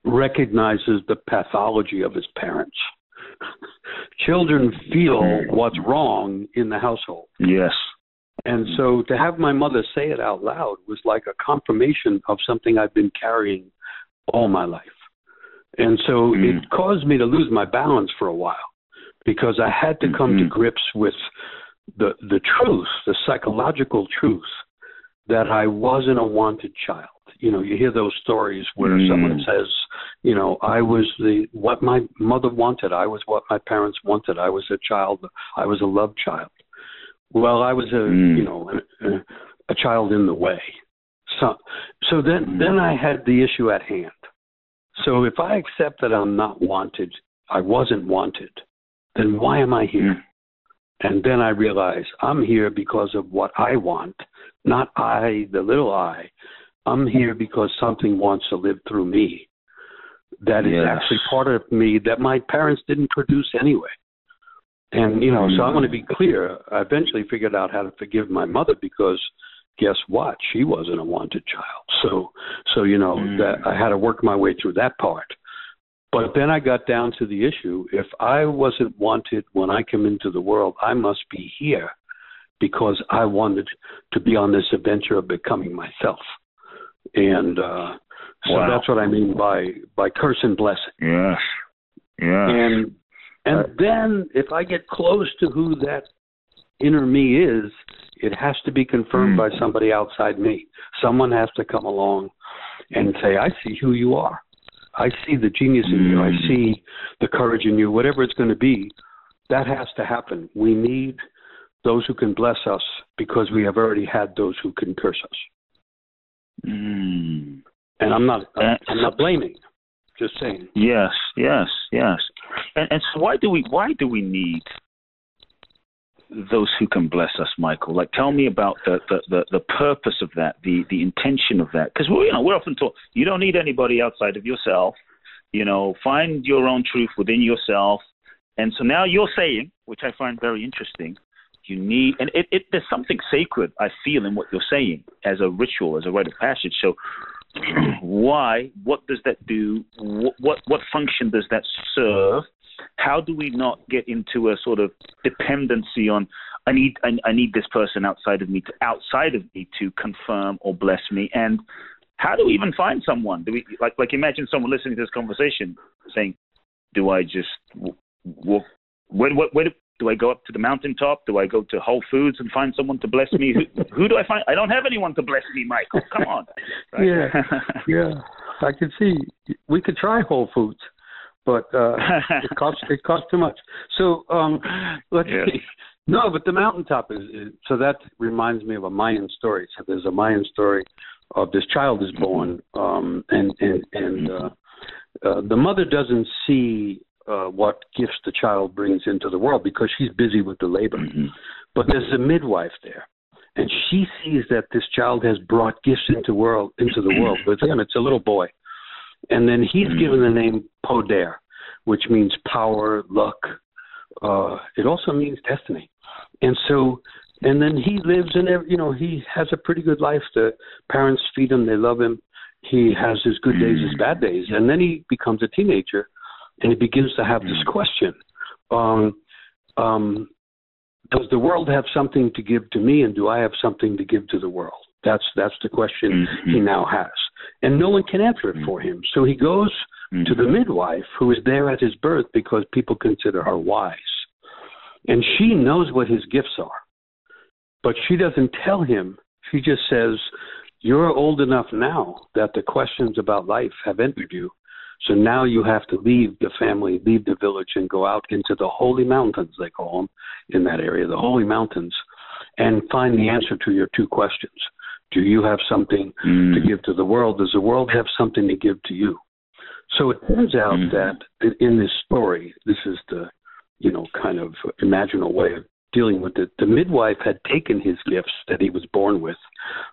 recognizes the pathology of his parents. <laughs> Children feel what's wrong in the household. Yes. And so to have my mother say it out loud was like a confirmation of something I've been carrying all my life. And so mm. it caused me to lose my balance for a while because I had to come mm-hmm. to grips with the the truth, the psychological truth that I wasn't a wanted child. You know, you hear those stories where mm. someone says, you know, I was the what my mother wanted, I was what my parents wanted. I was a child, I was a love child. Well, I was a, mm. you know, a, a child in the way. So so then mm. then I had the issue at hand so if I accept that I'm not wanted, I wasn't wanted, then why am I here? Mm. And then I realize I'm here because of what I want, not I, the little I. I'm here because something wants to live through me. That is yes. actually part of me that my parents didn't produce anyway. And you know, so I want to be clear. I eventually figured out how to forgive my mother because guess what? She wasn't a wanted child. So, so you know mm. that I had to work my way through that part. But then I got down to the issue: if I wasn't wanted when I came into the world, I must be here because I wanted to be on this adventure of becoming myself. And uh, so wow. that's what I mean by by curse and blessing. Yes. Yeah. And and uh, then if I get close to who that inner me is, it has to be confirmed by somebody outside me. Someone has to come along and say, I see who you are. I see the genius in you. I hmm. see the courage in you, whatever it's going to be. That has to happen. We need those who can bless us because we have already had those who can curse us. Mm. And I'm not I'm, I'm not blaming. Just saying. Yes, yes, yes. And, and so why do we why do we need those who can bless us, Michael. Like, tell me about the the, the, the purpose of that, the the intention of that. Because we you know we're often taught you don't need anybody outside of yourself. You know, find your own truth within yourself. And so now you're saying, which I find very interesting, you need, and it, it there's something sacred I feel in what you're saying as a ritual, as a rite of passage. So, <clears throat> why? What does that do? What what, what function does that serve? How do we not get into a sort of dependency on I need I, I need this person outside of me to outside of me to confirm or bless me and how do we even find someone? Do we like like imagine someone listening to this conversation saying, Do I just walk? Where, where, where, do I go up to the mountaintop? Do I go to Whole Foods and find someone to bless me? who, <laughs> who do I find? I don't have anyone to bless me, Michael. Come on. <laughs> Right? Yeah, <laughs> yeah. I can see we could try Whole Foods, but uh, it <laughs> costs it costs too much. So um, let's see. No, but the mountaintop is, is so that reminds me of a Mayan story. So there's a Mayan story of this child is born, um, and and and uh, uh, the mother doesn't see uh, what gifts the child brings into the world because she's busy with the labor. Mm-hmm. But there's a midwife there, and she sees that this child has brought gifts into world into the world. But again, it's a little boy, and then he's mm-hmm. given the name Poder, which means power, luck. Uh, it also means destiny, and so. And then he lives in, every, you know, he has a pretty good life. The parents feed him, they love him. He has his good days, his mm-hmm. bad days, and then he becomes a teenager, and he begins to have this mm. question um, um, does the world have something to give to me and do i have something to give to the world that's that's the question mm-hmm. he now has and no one can answer it for him. So he goes mm-hmm. to the midwife who is there at his birth because people consider her wise. And she knows what his gifts are but she doesn't tell him. She just says you're old enough now that the questions about life have entered you. So now you have to leave the family, leave the village, and go out into the holy mountains, they call them in that area, the holy mountains, and find the answer to your two questions. Do you have something mm. to give to the world? Does the world have something to give to you? So it turns out mm. that in this story, this is the, you know, kind of imaginal way of dealing with it. The midwife had taken his gifts that he was born with,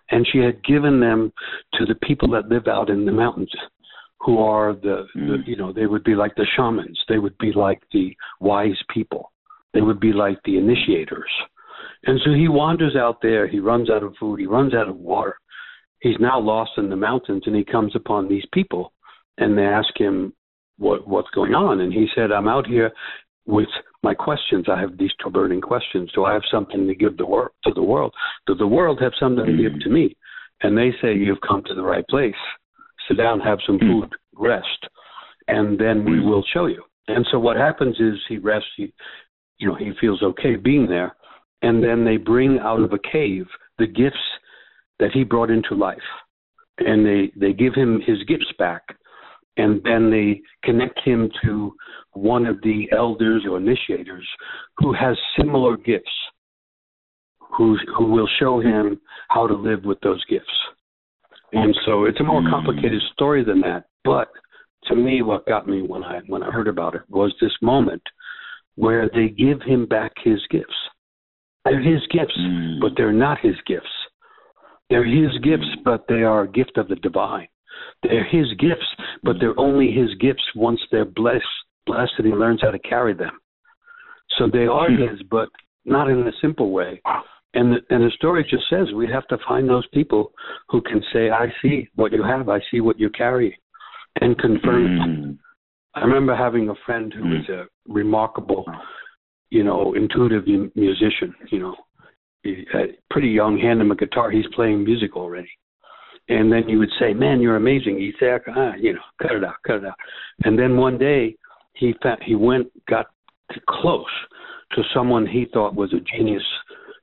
and she had given them to the people that live out in the mountains who are the, mm. the you know they would be like the shamans they would be like the wise people they would be like the initiators and so he wanders out there. He runs out of food. He runs out of water. He's now lost in the mountains and he comes upon these people and they ask him what what's going on. And he said i'm out here with my questions. I have these burning questions. Do i have something to give the world to the world? Does the world have something to give to me? And they say you've come to the right place. Sit down, have some hmm. food, rest, and then we hmm. will show you. And so what happens is he rests, he, you know, he feels okay being there, and then they bring out of a cave the gifts that he brought into life, and they they give him his gifts back, and then they connect him to one of the elders or initiators who has similar gifts, who who will show him how to live with those gifts. And so it's a more hmm. complicated story than that. But to me, what got me when I when I heard about it was this moment where they give him back his gifts. They're his gifts, mm. but they're not his gifts. They're his gifts, hmm. but they are a gift of the divine. They're his gifts, but they're only his gifts once they're blessed, blessed, and he learns how to carry them. So they are hmm. his, but not in a simple way. And the, and the story just says we have to find those people who can say, "I see what you have. I see what you carry," and confirm mm. I remember having a friend who mm. was a remarkable, you know, intuitive musician. You know, he, uh, pretty young, hand him a guitar. He's playing music already. And then you would say, "Man, you're amazing." He'd say, ah, "You know, cut it out, cut it out." And then one day, he found, he went got close to someone he thought was a genius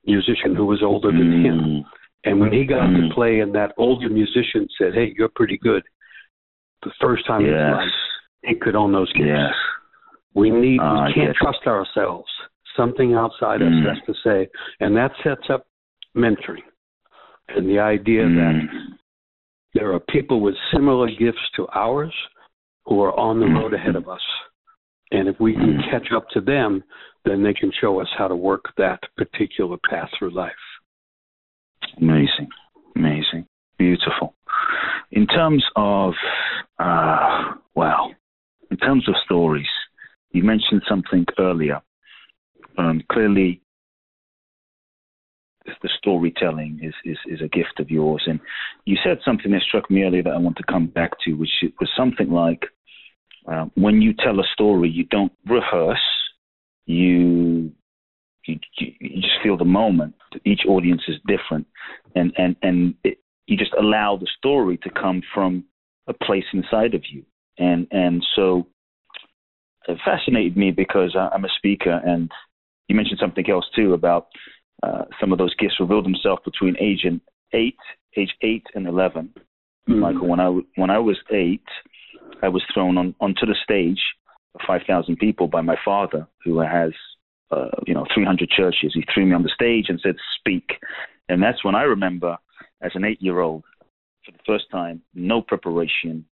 musician who was older than mm. him. And when he got mm. to play, and that older musician said, "Hey, you're pretty good," the first time yes. in his life, he could own those gifts. Yes. We need. Uh, we can't trust ourselves. Something outside mm. us has to say, and that sets up mentoring, and the idea mm. that there are people with similar gifts to ours who are on the mm. road ahead of us. And if we can mm. catch up to them, then they can show us how to work that particular path through life. Amazing, amazing, beautiful. In terms of, uh, well, in terms of stories, you mentioned something earlier. Um, clearly, the storytelling is, is, is a gift of yours. And you said something that struck me earlier that I want to come back to, which was something like uh, when you tell a story, you don't rehearse, you you, you just feel the moment. Each audience is different, and and and it, you just allow the story to come from a place inside of you. And and so it fascinated me because I'm a speaker, and you mentioned something else too about uh, some of those gifts revealed themselves between age and eight, age eight and 11 mm-hmm. Michael, when I when I was eight, I was thrown on onto the stage of five thousand people by my father, who has uh, you know 300 churches. He threw me on the stage and said, "Speak," and that's when I remember, as an eight-year-old, for the first time, no preparation,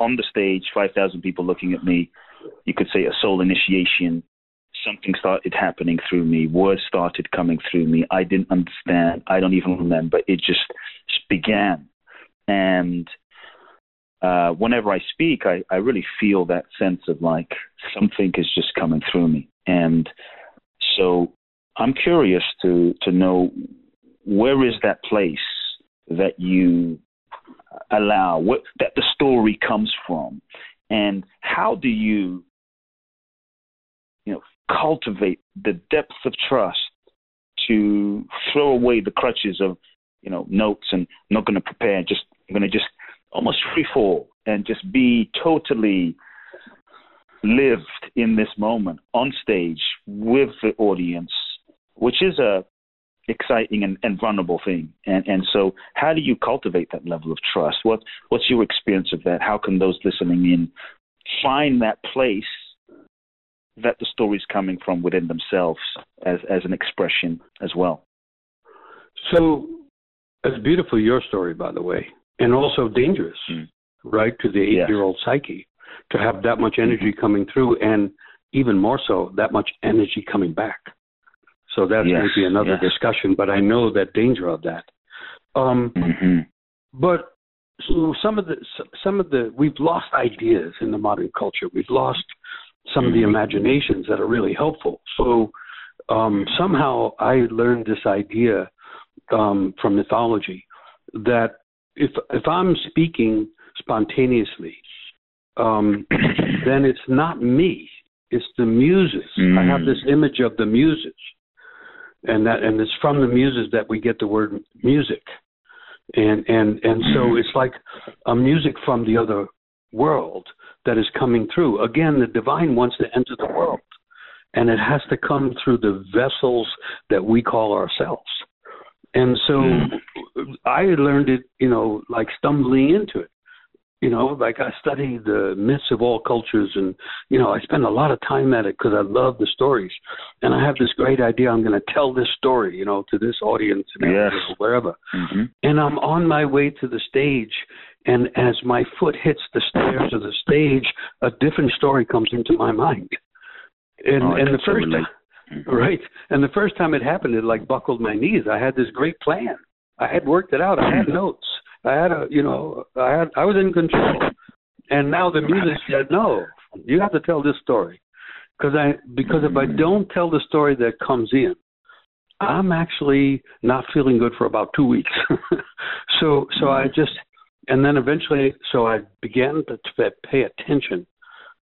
on the stage, 5,000 people looking at me. You could say a soul initiation. Something started happening through me. Words started coming through me. I didn't understand. I don't even remember. It just began. And uh, whenever I speak, I, I really feel that sense of like something is just coming through me. And so I'm curious to, to know where is that place that you allow, what that the story comes from, and how do you, you know, cultivate the depth of trust to throw away the crutches of, you know, notes and not going to prepare, just I'm going to just almost free fall and just be totally lived in this moment on stage with the audience, which is a exciting and, and vulnerable thing. And and so how do you cultivate that level of trust? What what's your experience of that? How can those listening in find that place that the story is coming from within themselves as as an expression as well? So it's beautiful your story by the way. And also dangerous, mm. right, to the eight year old psyche to have that much energy mm-hmm. coming through and even more so that much energy coming back. So that's yes, maybe another yes. discussion, but I know that danger of that. Um, mm-hmm. But so some of the some of the we've lost ideas in the modern culture. We've lost some mm-hmm. of the mm-hmm. imaginations that are really helpful. So um, somehow I learned this idea um, from mythology that if if I'm speaking spontaneously, um, <coughs> then it's not me. It's the muses. Mm. I have mm. this image of the muses and that and it's from the muses that we get the word music and and and so mm-hmm. it's like a music from the other world that is coming through again the divine wants to enter the world and it has to come through the vessels that we call ourselves and so mm-hmm. i learned it you know like stumbling into it you know, like I study the myths of all cultures, and you know, I spend a lot of time at it because I love the stories, and I have this great idea. I'm going to tell this story, you know, to this audience and yes. wherever, mm-hmm. and I'm on my way to the stage, and as my foot hits the stairs of the stage, a different story comes into my mind, and oh, and the first time, mm-hmm. right, and the first time it happened, it like buckled my knees. I had this great plan. I had worked it out. I had notes I had a, you know, I had, I was in control, and now the music said, no, you have to tell this story, because I, because if I don't tell the story that comes in, I'm actually not feeling good for about two weeks. <laughs> so, so I just, and then eventually, so I began to, to pay attention,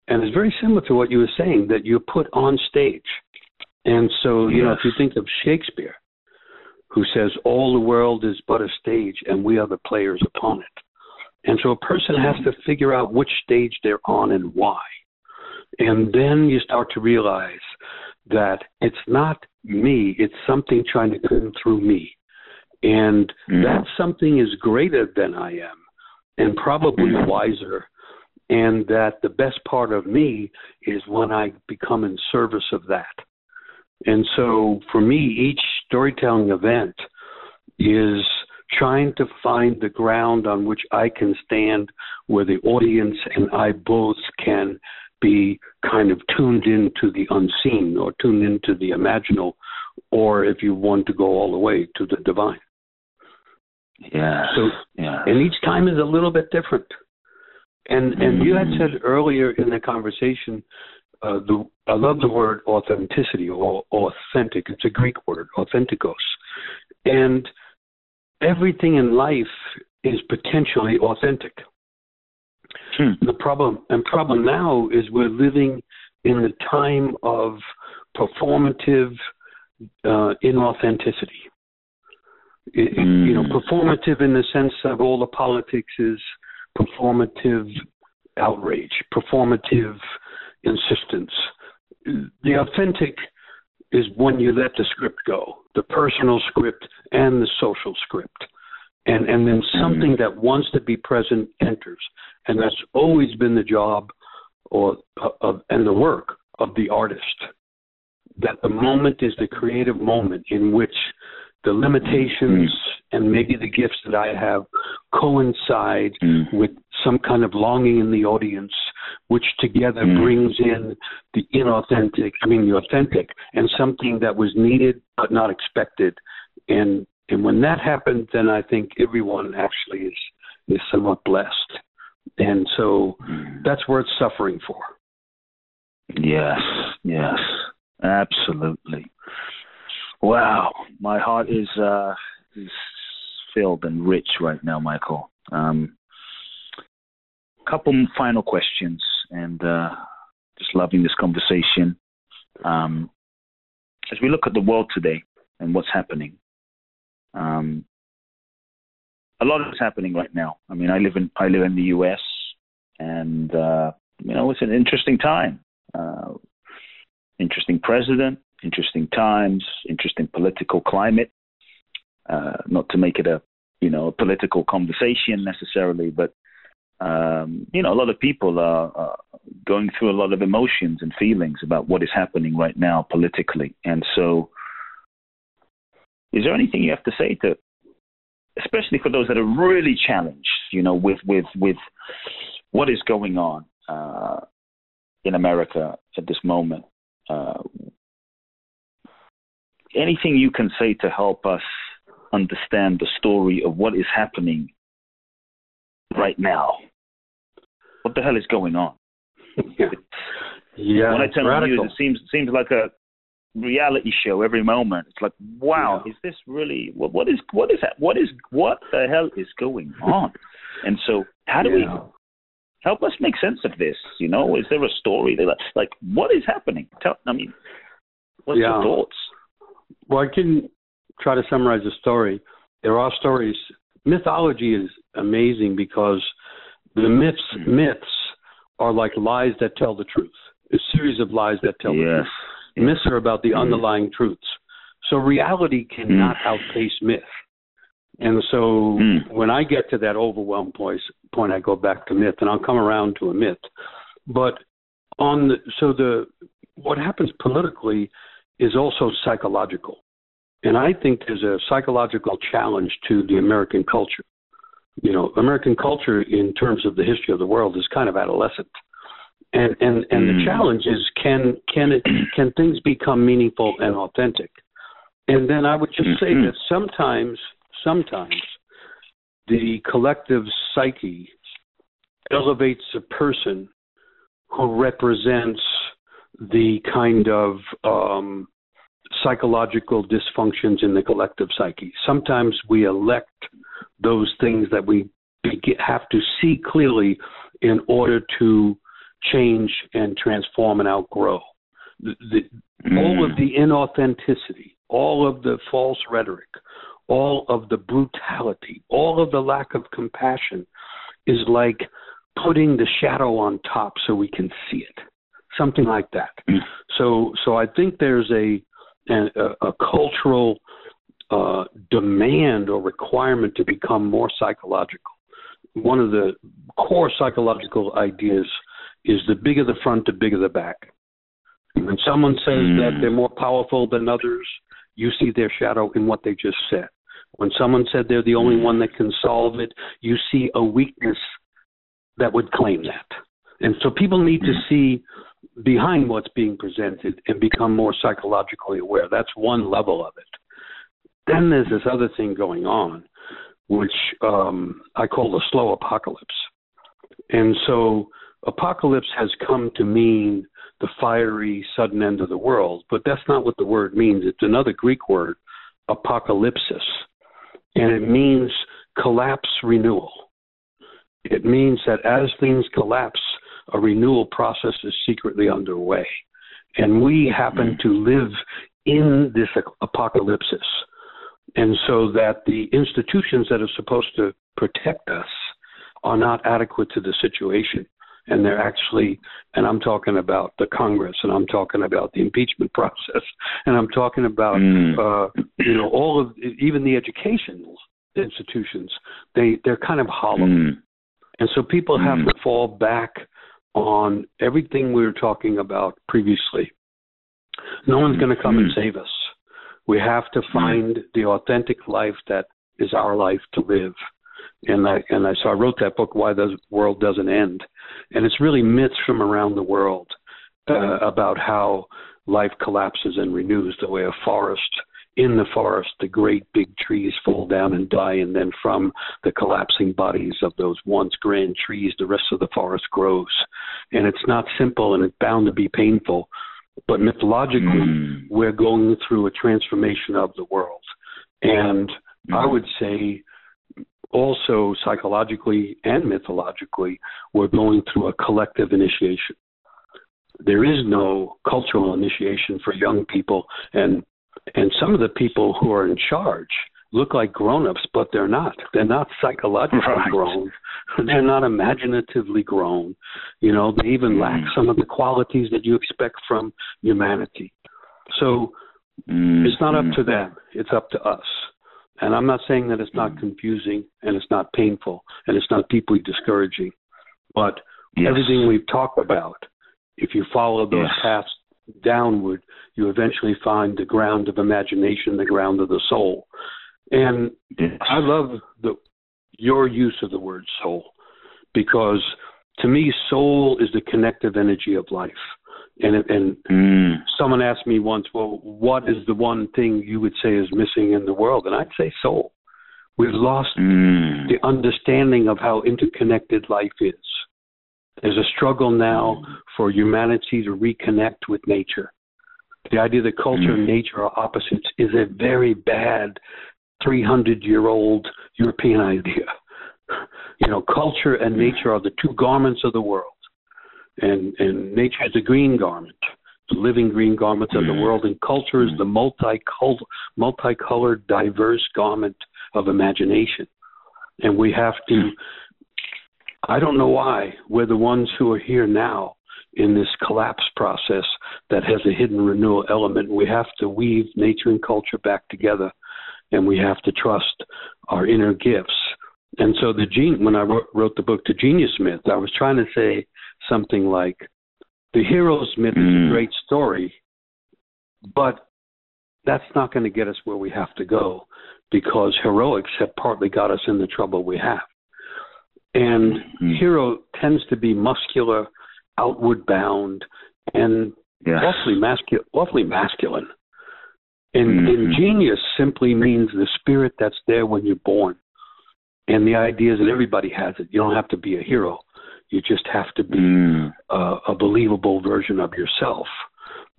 and it's very similar to what you were saying that you put on stage, and so you yes. know, if you think of Shakespeare who says all the world is but a stage and we are the players upon it. And so a person has to figure out which stage they're on and why. And then you start to realize that it's not me, it's something trying to come through me. And mm-hmm. that something is greater than I am and probably mm-hmm. wiser. And that the best part of me is when I become in service of that. And so for me, each storytelling event is trying to find the ground on which I can stand where the audience and I both can be kind of tuned into the unseen or tuned into the imaginal, or if you want to go all the way to the divine. Yeah. So, yeah. and each time is a little bit different. And and mm-hmm. you had mm-hmm. said earlier in the conversation uh, the I love the word authenticity or authentic. It's a Greek word, authentikos, and everything in life is potentially authentic. Hmm. The problem and problem now is we're living in the time of performative uh, inauthenticity. It, mm. You know, hmm. performative in the sense of all the politics is performative outrage, performative insistence. The authentic is when you let the script go, the personal script and the social script. And and then mm-hmm. something that wants to be present enters. And that's always been the job or of and the work of the artist. That the moment is the creative moment in which the limitations mm. and maybe the gifts that I have coincide mm. with some kind of longing in the audience, which together mm. brings in the inauthentic, I mean the authentic, and something that was needed but not expected. And and when that happens, then I think everyone actually is is somewhat blessed. And so mm. that's worth suffering for. Yes, yes, absolutely. Wow, my heart is uh, is filled and rich right now, Michael. Um, couple final questions, and uh, just loving this conversation. Um, as we look at the world today and what's happening, um, a lot is happening right now. I mean, I live in I live in the U.S. and uh, you know it's an interesting time. Uh, interesting president, interesting times, interesting political climate. Uh, not to make it a you know a political conversation necessarily, but um, you know a lot of people are, are going through a lot of emotions and feelings about what is happening right now politically, and so. Is there anything you have to say to, especially for those that are really challenged, you know, with with with what is going on uh, in America at this moment? Uh, anything you can say to help us understand the story of what is happening right now? What the hell is going on? Yeah. yeah when I turn on the news, it seems it seems like a reality show every moment. It's like, wow, yeah. is this really what, what is what is that? What is what the hell is going on? and so, how do yeah. we help us make sense of this? You know, is there a story? Like, like what is happening? Tell, I mean, what's yeah. your thoughts? Well, I can try to summarize the story. There are stories. Mythology is amazing because the myths mm-hmm. myths are like lies that tell the truth. A series of lies that tell yes. the truth. Myths are about the mm-hmm. underlying truths. So reality cannot mm. outpace myth. And so mm. when I get to that overwhelmed point, point, I go back to myth, and I'll come around to a myth. But on the so the what happens politically is also psychological. And I think there's a psychological challenge to the American culture. You know, American culture in terms of the history of the world is kind of adolescent. And and, and mm. the challenge is can can it <clears throat> can things become meaningful and authentic? And then I would just say mm-hmm. that sometimes sometimes the collective psyche elevates a person who represents the kind of um, psychological dysfunctions in the collective psyche. Sometimes we elect those things that we have to see clearly in order to change and transform and outgrow. The, the, mm. All of the inauthenticity, all of the false rhetoric, all of the brutality, all of the lack of compassion is like putting the shadow on top so we can see it something like that. <clears throat> So, so I think there's a a, a cultural uh, demand or requirement to become more psychological. One of the core psychological ideas is the bigger the front, the bigger the back. When someone says mm. that they're more powerful than others, you see their shadow in what they just said. When someone said they're the only mm. one that can solve it, you see a weakness that would claim that. And so people need to mm. see behind what's being presented and become more psychologically aware. That's one level of it. Then there's this other thing going on, which um, I call the slow apocalypse. And so apocalypse has come to mean the fiery, sudden end of the world, but that's not what the word means. It's another Greek word, apocalypsis, and it means collapse renewal. It means that as things collapse, a renewal process is secretly underway. And we happen to live in this apocalypse. And so that the institutions that are supposed to protect us are not adequate to the situation. and they're actually, and I'm talking about the Congress, and I'm talking about the impeachment <laughs> process, and I'm talking about, mm. uh, you know, all of even the educational institutions. They they're kind of hollow, mm. and so people mm. have to fall back on everything we were talking about previously. No one's going to come and mm. save us. We have to mm. find the authentic life that is our life to live. And I and I so I wrote that book, Why the World Doesn't End, and it's really myths from around the world uh, about how life collapses and renews the way a forest in the forest, the great big trees fall down and die, and then from the collapsing bodies of those once grand trees, the rest of the forest grows. And it's not simple and it's bound to be painful, but mythologically, mm. we're going through a transformation of the world. And mm. I would say also psychologically and mythologically, we're going through a collective initiation. There is no cultural initiation for young people, and and some of the people who are in charge look like grown-ups, but they're not. They're not psychologically right. grown. <laughs> They're not imaginatively grown. You know, they even mm. lack some of the qualities that you expect from humanity. So mm. it's not up to them. It's up to us. And I'm not saying that it's not mm. confusing and it's not painful and it's not deeply discouraging, but yes. everything we've talked about, if you follow those yes. paths downward, you eventually find the ground of imagination, the ground of the soul. And I love the your use of the word soul because to me, soul is the connective energy of life. And and mm. someone asked me once, well, what is the one thing you would say is missing in the world? And I'd say soul. We've lost mm. the understanding of how interconnected life is. There's a struggle now for humanity to reconnect with nature. The idea that culture and mm. nature are opposites is a very bad 300 year old European idea. You know, culture and nature are the two garments of the world. And, and nature is the green garment, the living green garments of the mm. world, and culture is the multicolored, diverse garment of imagination. And we have to I don't know why we're the ones who are here now in this collapse process that has a hidden renewal element. We have to weave nature and culture back together, and we have to trust our inner gifts. And so, the gene, when I wrote, wrote the book, The Genius Myth, I was trying to say something like, the hero's myth mm. is a mm. great story, but that's not going to get us where we have to go because heroics have partly got us in the trouble we have. And mm-hmm. hero tends to be muscular, outward bound, and awfully, mascu- awfully masculine. And, mm-hmm. genius simply means the spirit that's there when you're born. And the idea is that everybody has it. You don't have to be a hero. You just have to be mm. a believable version of yourself.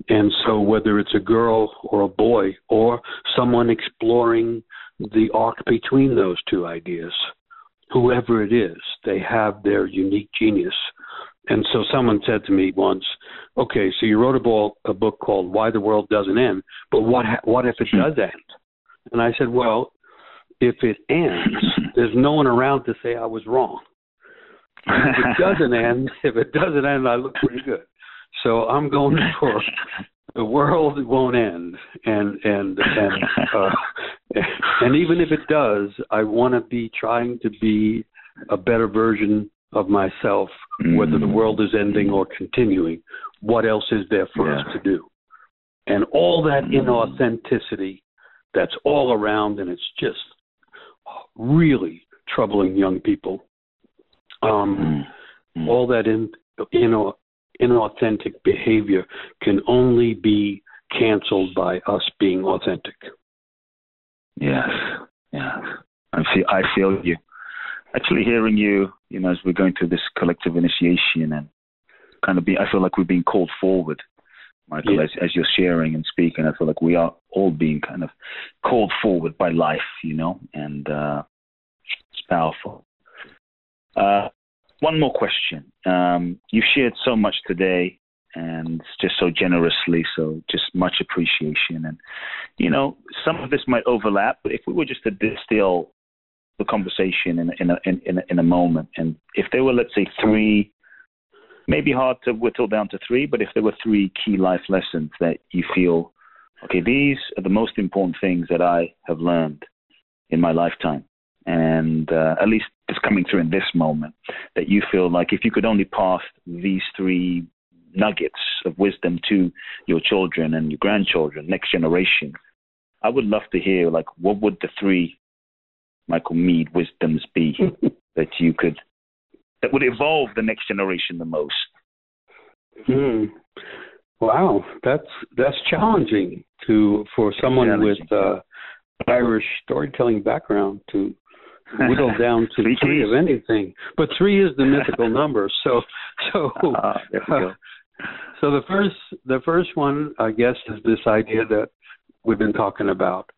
And so, whether it's a girl or a boy or someone exploring the arc between those two ideas, whoever it is, they have their unique genius. And so someone said to me once, "Okay, so you wrote a, ball, a book called Why the World Doesn't End, but what ha- what if it hmm. does end?" And I said, "Well, if it ends, <laughs> there's no one around to say I was wrong. if it doesn't <laughs> end, if it doesn't end, I look pretty good. So I'm going for <laughs> the world won't end, and and and <laughs> uh, and even if it does, I want to be trying to be a better version of myself, mm. whether the world is ending or continuing. What else is there for yeah. us to do? And all that mm. inauthenticity that's all around, and it's just really troubling young people. Um, mm. All that in, you know, inauthentic behavior can only be canceled by us being authentic. Yes, yes. I feel I feel you. Actually, hearing you, you know, as we're going through this collective initiation and kind of be, I feel like we're being called forward, Michael, yeah. as, as you're sharing and speaking. I feel like we are all being kind of called forward by life, you know, and uh, it's powerful. Uh, one more question. Um, you shared so much today and just so generously, so just much appreciation. And, you know, some of this might overlap, but if we were just to distill the conversation in, in, a, in, in, a, in a moment, and if there were, let's say, three maybe hard to whittle down to three, but if there were three key life lessons that you feel, okay, these are the most important things that I have learned in my lifetime, and uh, at least it's coming through in this moment, that you feel like if you could only pass these three nuggets of wisdom to your children and your grandchildren, next generation, I would love to hear like what would the three Michael Meade wisdoms be <laughs> that you could that would evolve the next generation the most? Hmm. Wow, that's that's challenging to for someone with uh, Irish storytelling background to whittle down to Three three of anything. But three is the mythical <laughs> number. So so ah, we go. <laughs> so the first the first one I guess is this idea that we've been talking about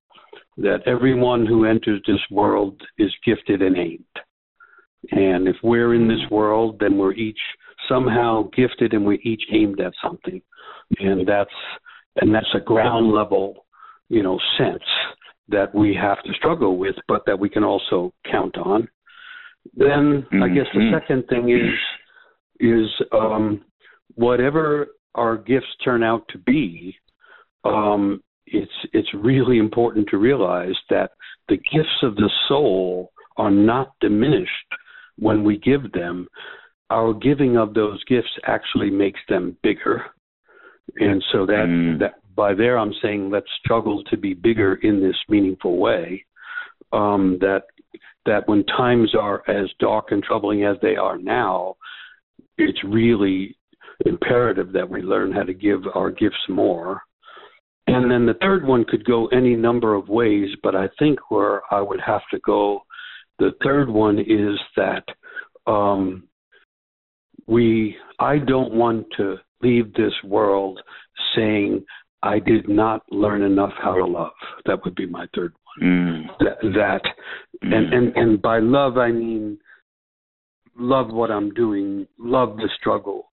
that everyone who enters this world is gifted and aimed. And if we're in this world, then we're each somehow gifted and we're each aimed at something. And that's and that's a ground level, you know, sense that we have to struggle with, but that we can also count on. Then I guess the Mhm. second thing is is um, whatever our gifts turn out to be, um, it's it's really important to realize that the gifts of the soul are not diminished when we give them. Our giving of those gifts actually makes them bigger, and so that Mm. that by there I'm saying let's struggle to be bigger in this meaningful way. Um, that that when times are as dark and troubling as they are now, it's really imperative that we learn how to give our gifts more. And then the third one could go any number of ways, but I think where I would have to go, the third one is that um, we, I don't want to leave this world saying I did not learn enough how to love. That would be my third Mm, one. That, that and, mm, and and by love I mean love what I'm doing, love the struggle,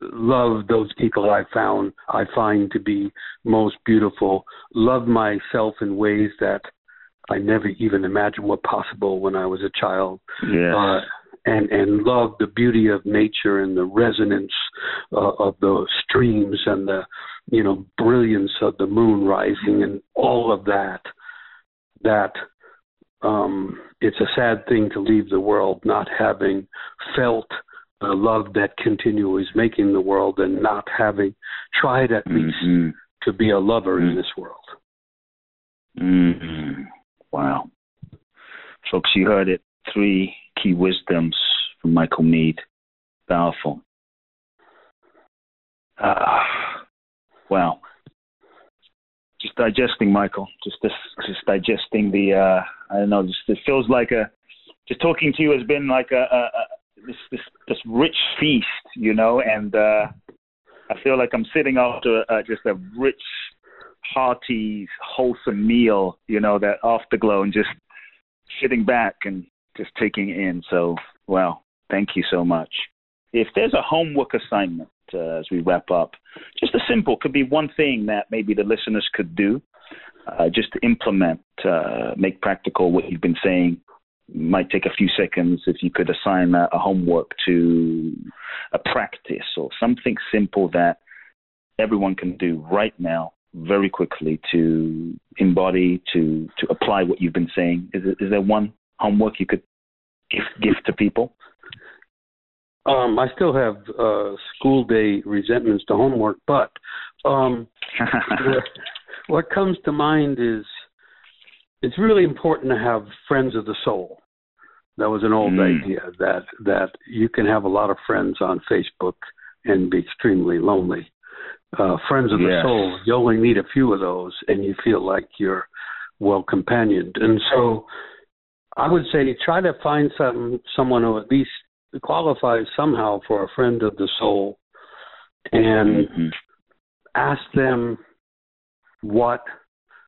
love those people I found I find to be most beautiful, love myself in ways that I never even imagined were possible when I was a child. yes. Uh, and and love the beauty of nature and the resonance uh, of the streams and the you know brilliance of the moon rising and all of that that um it's a sad thing to leave the world not having felt the love that continually is making the world and not having tried at least Mhm. to be a lover in Mm. this world Mm, wow. Folks, you heard it. Three key wisdoms from Michael Meade. Powerful. Ah, wow. Just digesting, Michael. Just this, just digesting the. Uh, I don't know. Just it feels like a. Just talking to you has been like a, a, a this this this rich feast, you know, and uh, I feel like I'm sitting after uh, just a rich hearty, wholesome meal, you know, that afterglow and just sitting back and just taking in. So, well, thank you so much. If there's a homework assignment uh, as we wrap up, just a simple, could be one thing that maybe the listeners could do uh, just to implement, uh, make practical what you've been saying. Might take a few seconds if you could assign a, a homework to a practice or something simple that everyone can do right now very quickly to embody to to apply what you've been saying is is there one homework you could give give to people um i still have uh school day resentments to homework but um <laughs> what- what comes to mind is it's really important to have friends of the soul. That was an old Mm. idea that that you can have a lot of friends on Facebook and be extremely lonely. Uh, friends of the Yes. soul, you only need a few of those, and you feel like you're well companioned. And so, I would say try to find some someone who at least qualifies somehow for a friend of the soul, and Mhm. ask them what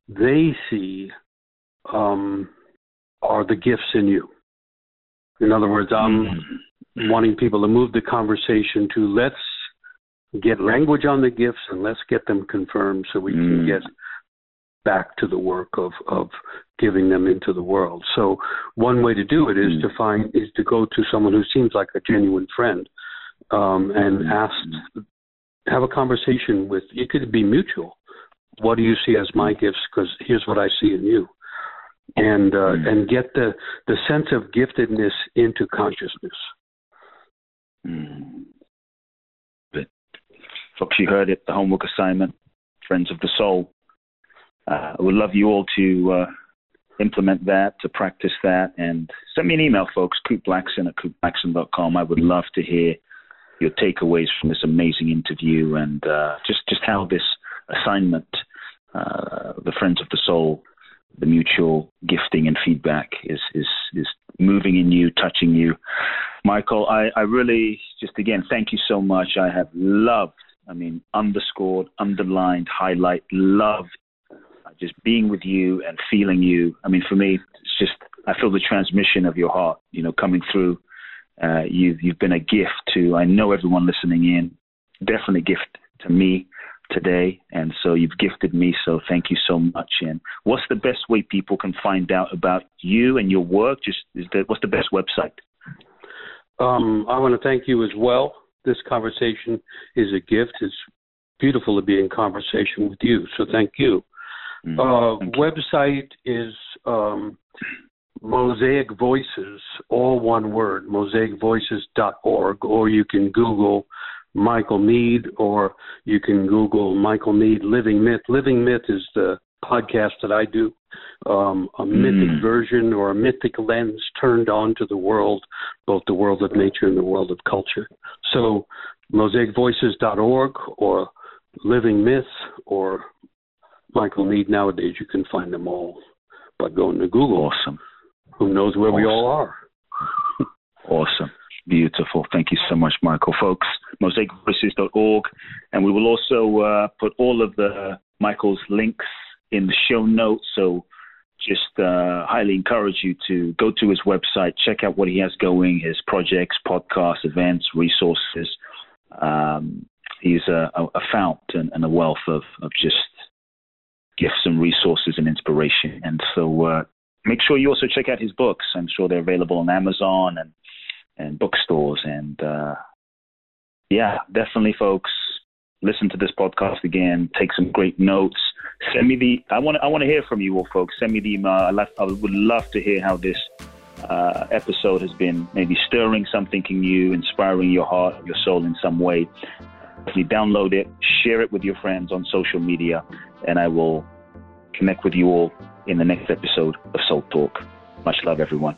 they see um, are the gifts in you. In other words, I'm Mhm. wanting people to move the conversation to let's get language on the gifts and let's get them confirmed so we can Mm. get back to the work of of giving them into the world. So one way to do it is Mm. to find is to go to someone who seems like a genuine friend um, and asked, have a conversation with. It could be mutual. What do you see as my gifts? Because here's what I see in you, and uh, mm. and get the the sense of giftedness into consciousness. Mm. But folks, you heard it. The homework assignment, friends of the soul. Uh, I would love you all to uh, implement that, to practice that, and send me an email, folks, Kute Blackson at kuteblackson.com. I would love to hear your takeaways from this amazing interview and uh, just, just how this assignment, uh, the Friends of the Soul, the mutual gifting and feedback is, is, is moving in you, touching you. Michael, I, I really just again thank you so much. I have loved, I mean, underscored, underlined, highlight, loved just being with you and feeling you. I mean, for me, it's just I feel the transmission of your heart, you know, coming through. Uh, you've you've been a gift to I know everyone listening in, definitely a gift to me today, and so you've gifted me. So thank you so much. And what's the best way people can find out about you and your work? Just is that what's the best website? Um, I want to thank you as well. This conversation is a gift. It's beautiful to be in conversation with you. So thank you. Mm, uh, website is um, Mosaic Voices, all one word, mosaicvoices.org, or you can Google Michael Meade, or you can Google Michael Meade Living Myth. Living Myth is the podcast that I do, um, a mm. mythic version or a mythic lens turned on to the world, both the world of nature and the world of culture. So, mosaicvoices.org or Living Myth or Michael Meade nowadays, you can find them all by going to Google. Awesome. Who knows where awesome. we all are? <laughs> awesome. Beautiful. Thank you so much, Michael. Folks, mosaicvoices.org. And we will also uh, put all of the Michael's links in the show notes. So just uh, highly encourage you to go to his website, check out what he has going, his projects, podcasts, events, resources. Um, he's a, a, fount and, and, a wealth of, of just gifts and resources and inspiration. And so uh, make sure you also check out his books. I'm sure they're available on Amazon and and bookstores. And uh, yeah, definitely, folks, listen to this podcast again. Take some great notes. Send me the. I want. I want to hear from you all, folks. Send me the email. I, love, I would love to hear how this uh, episode has been maybe stirring something in you, inspiring your heart, your soul in some way. You download it, share it with your friends on social media, and I will connect with you all in the next episode of Soul Talk. Much love, everyone.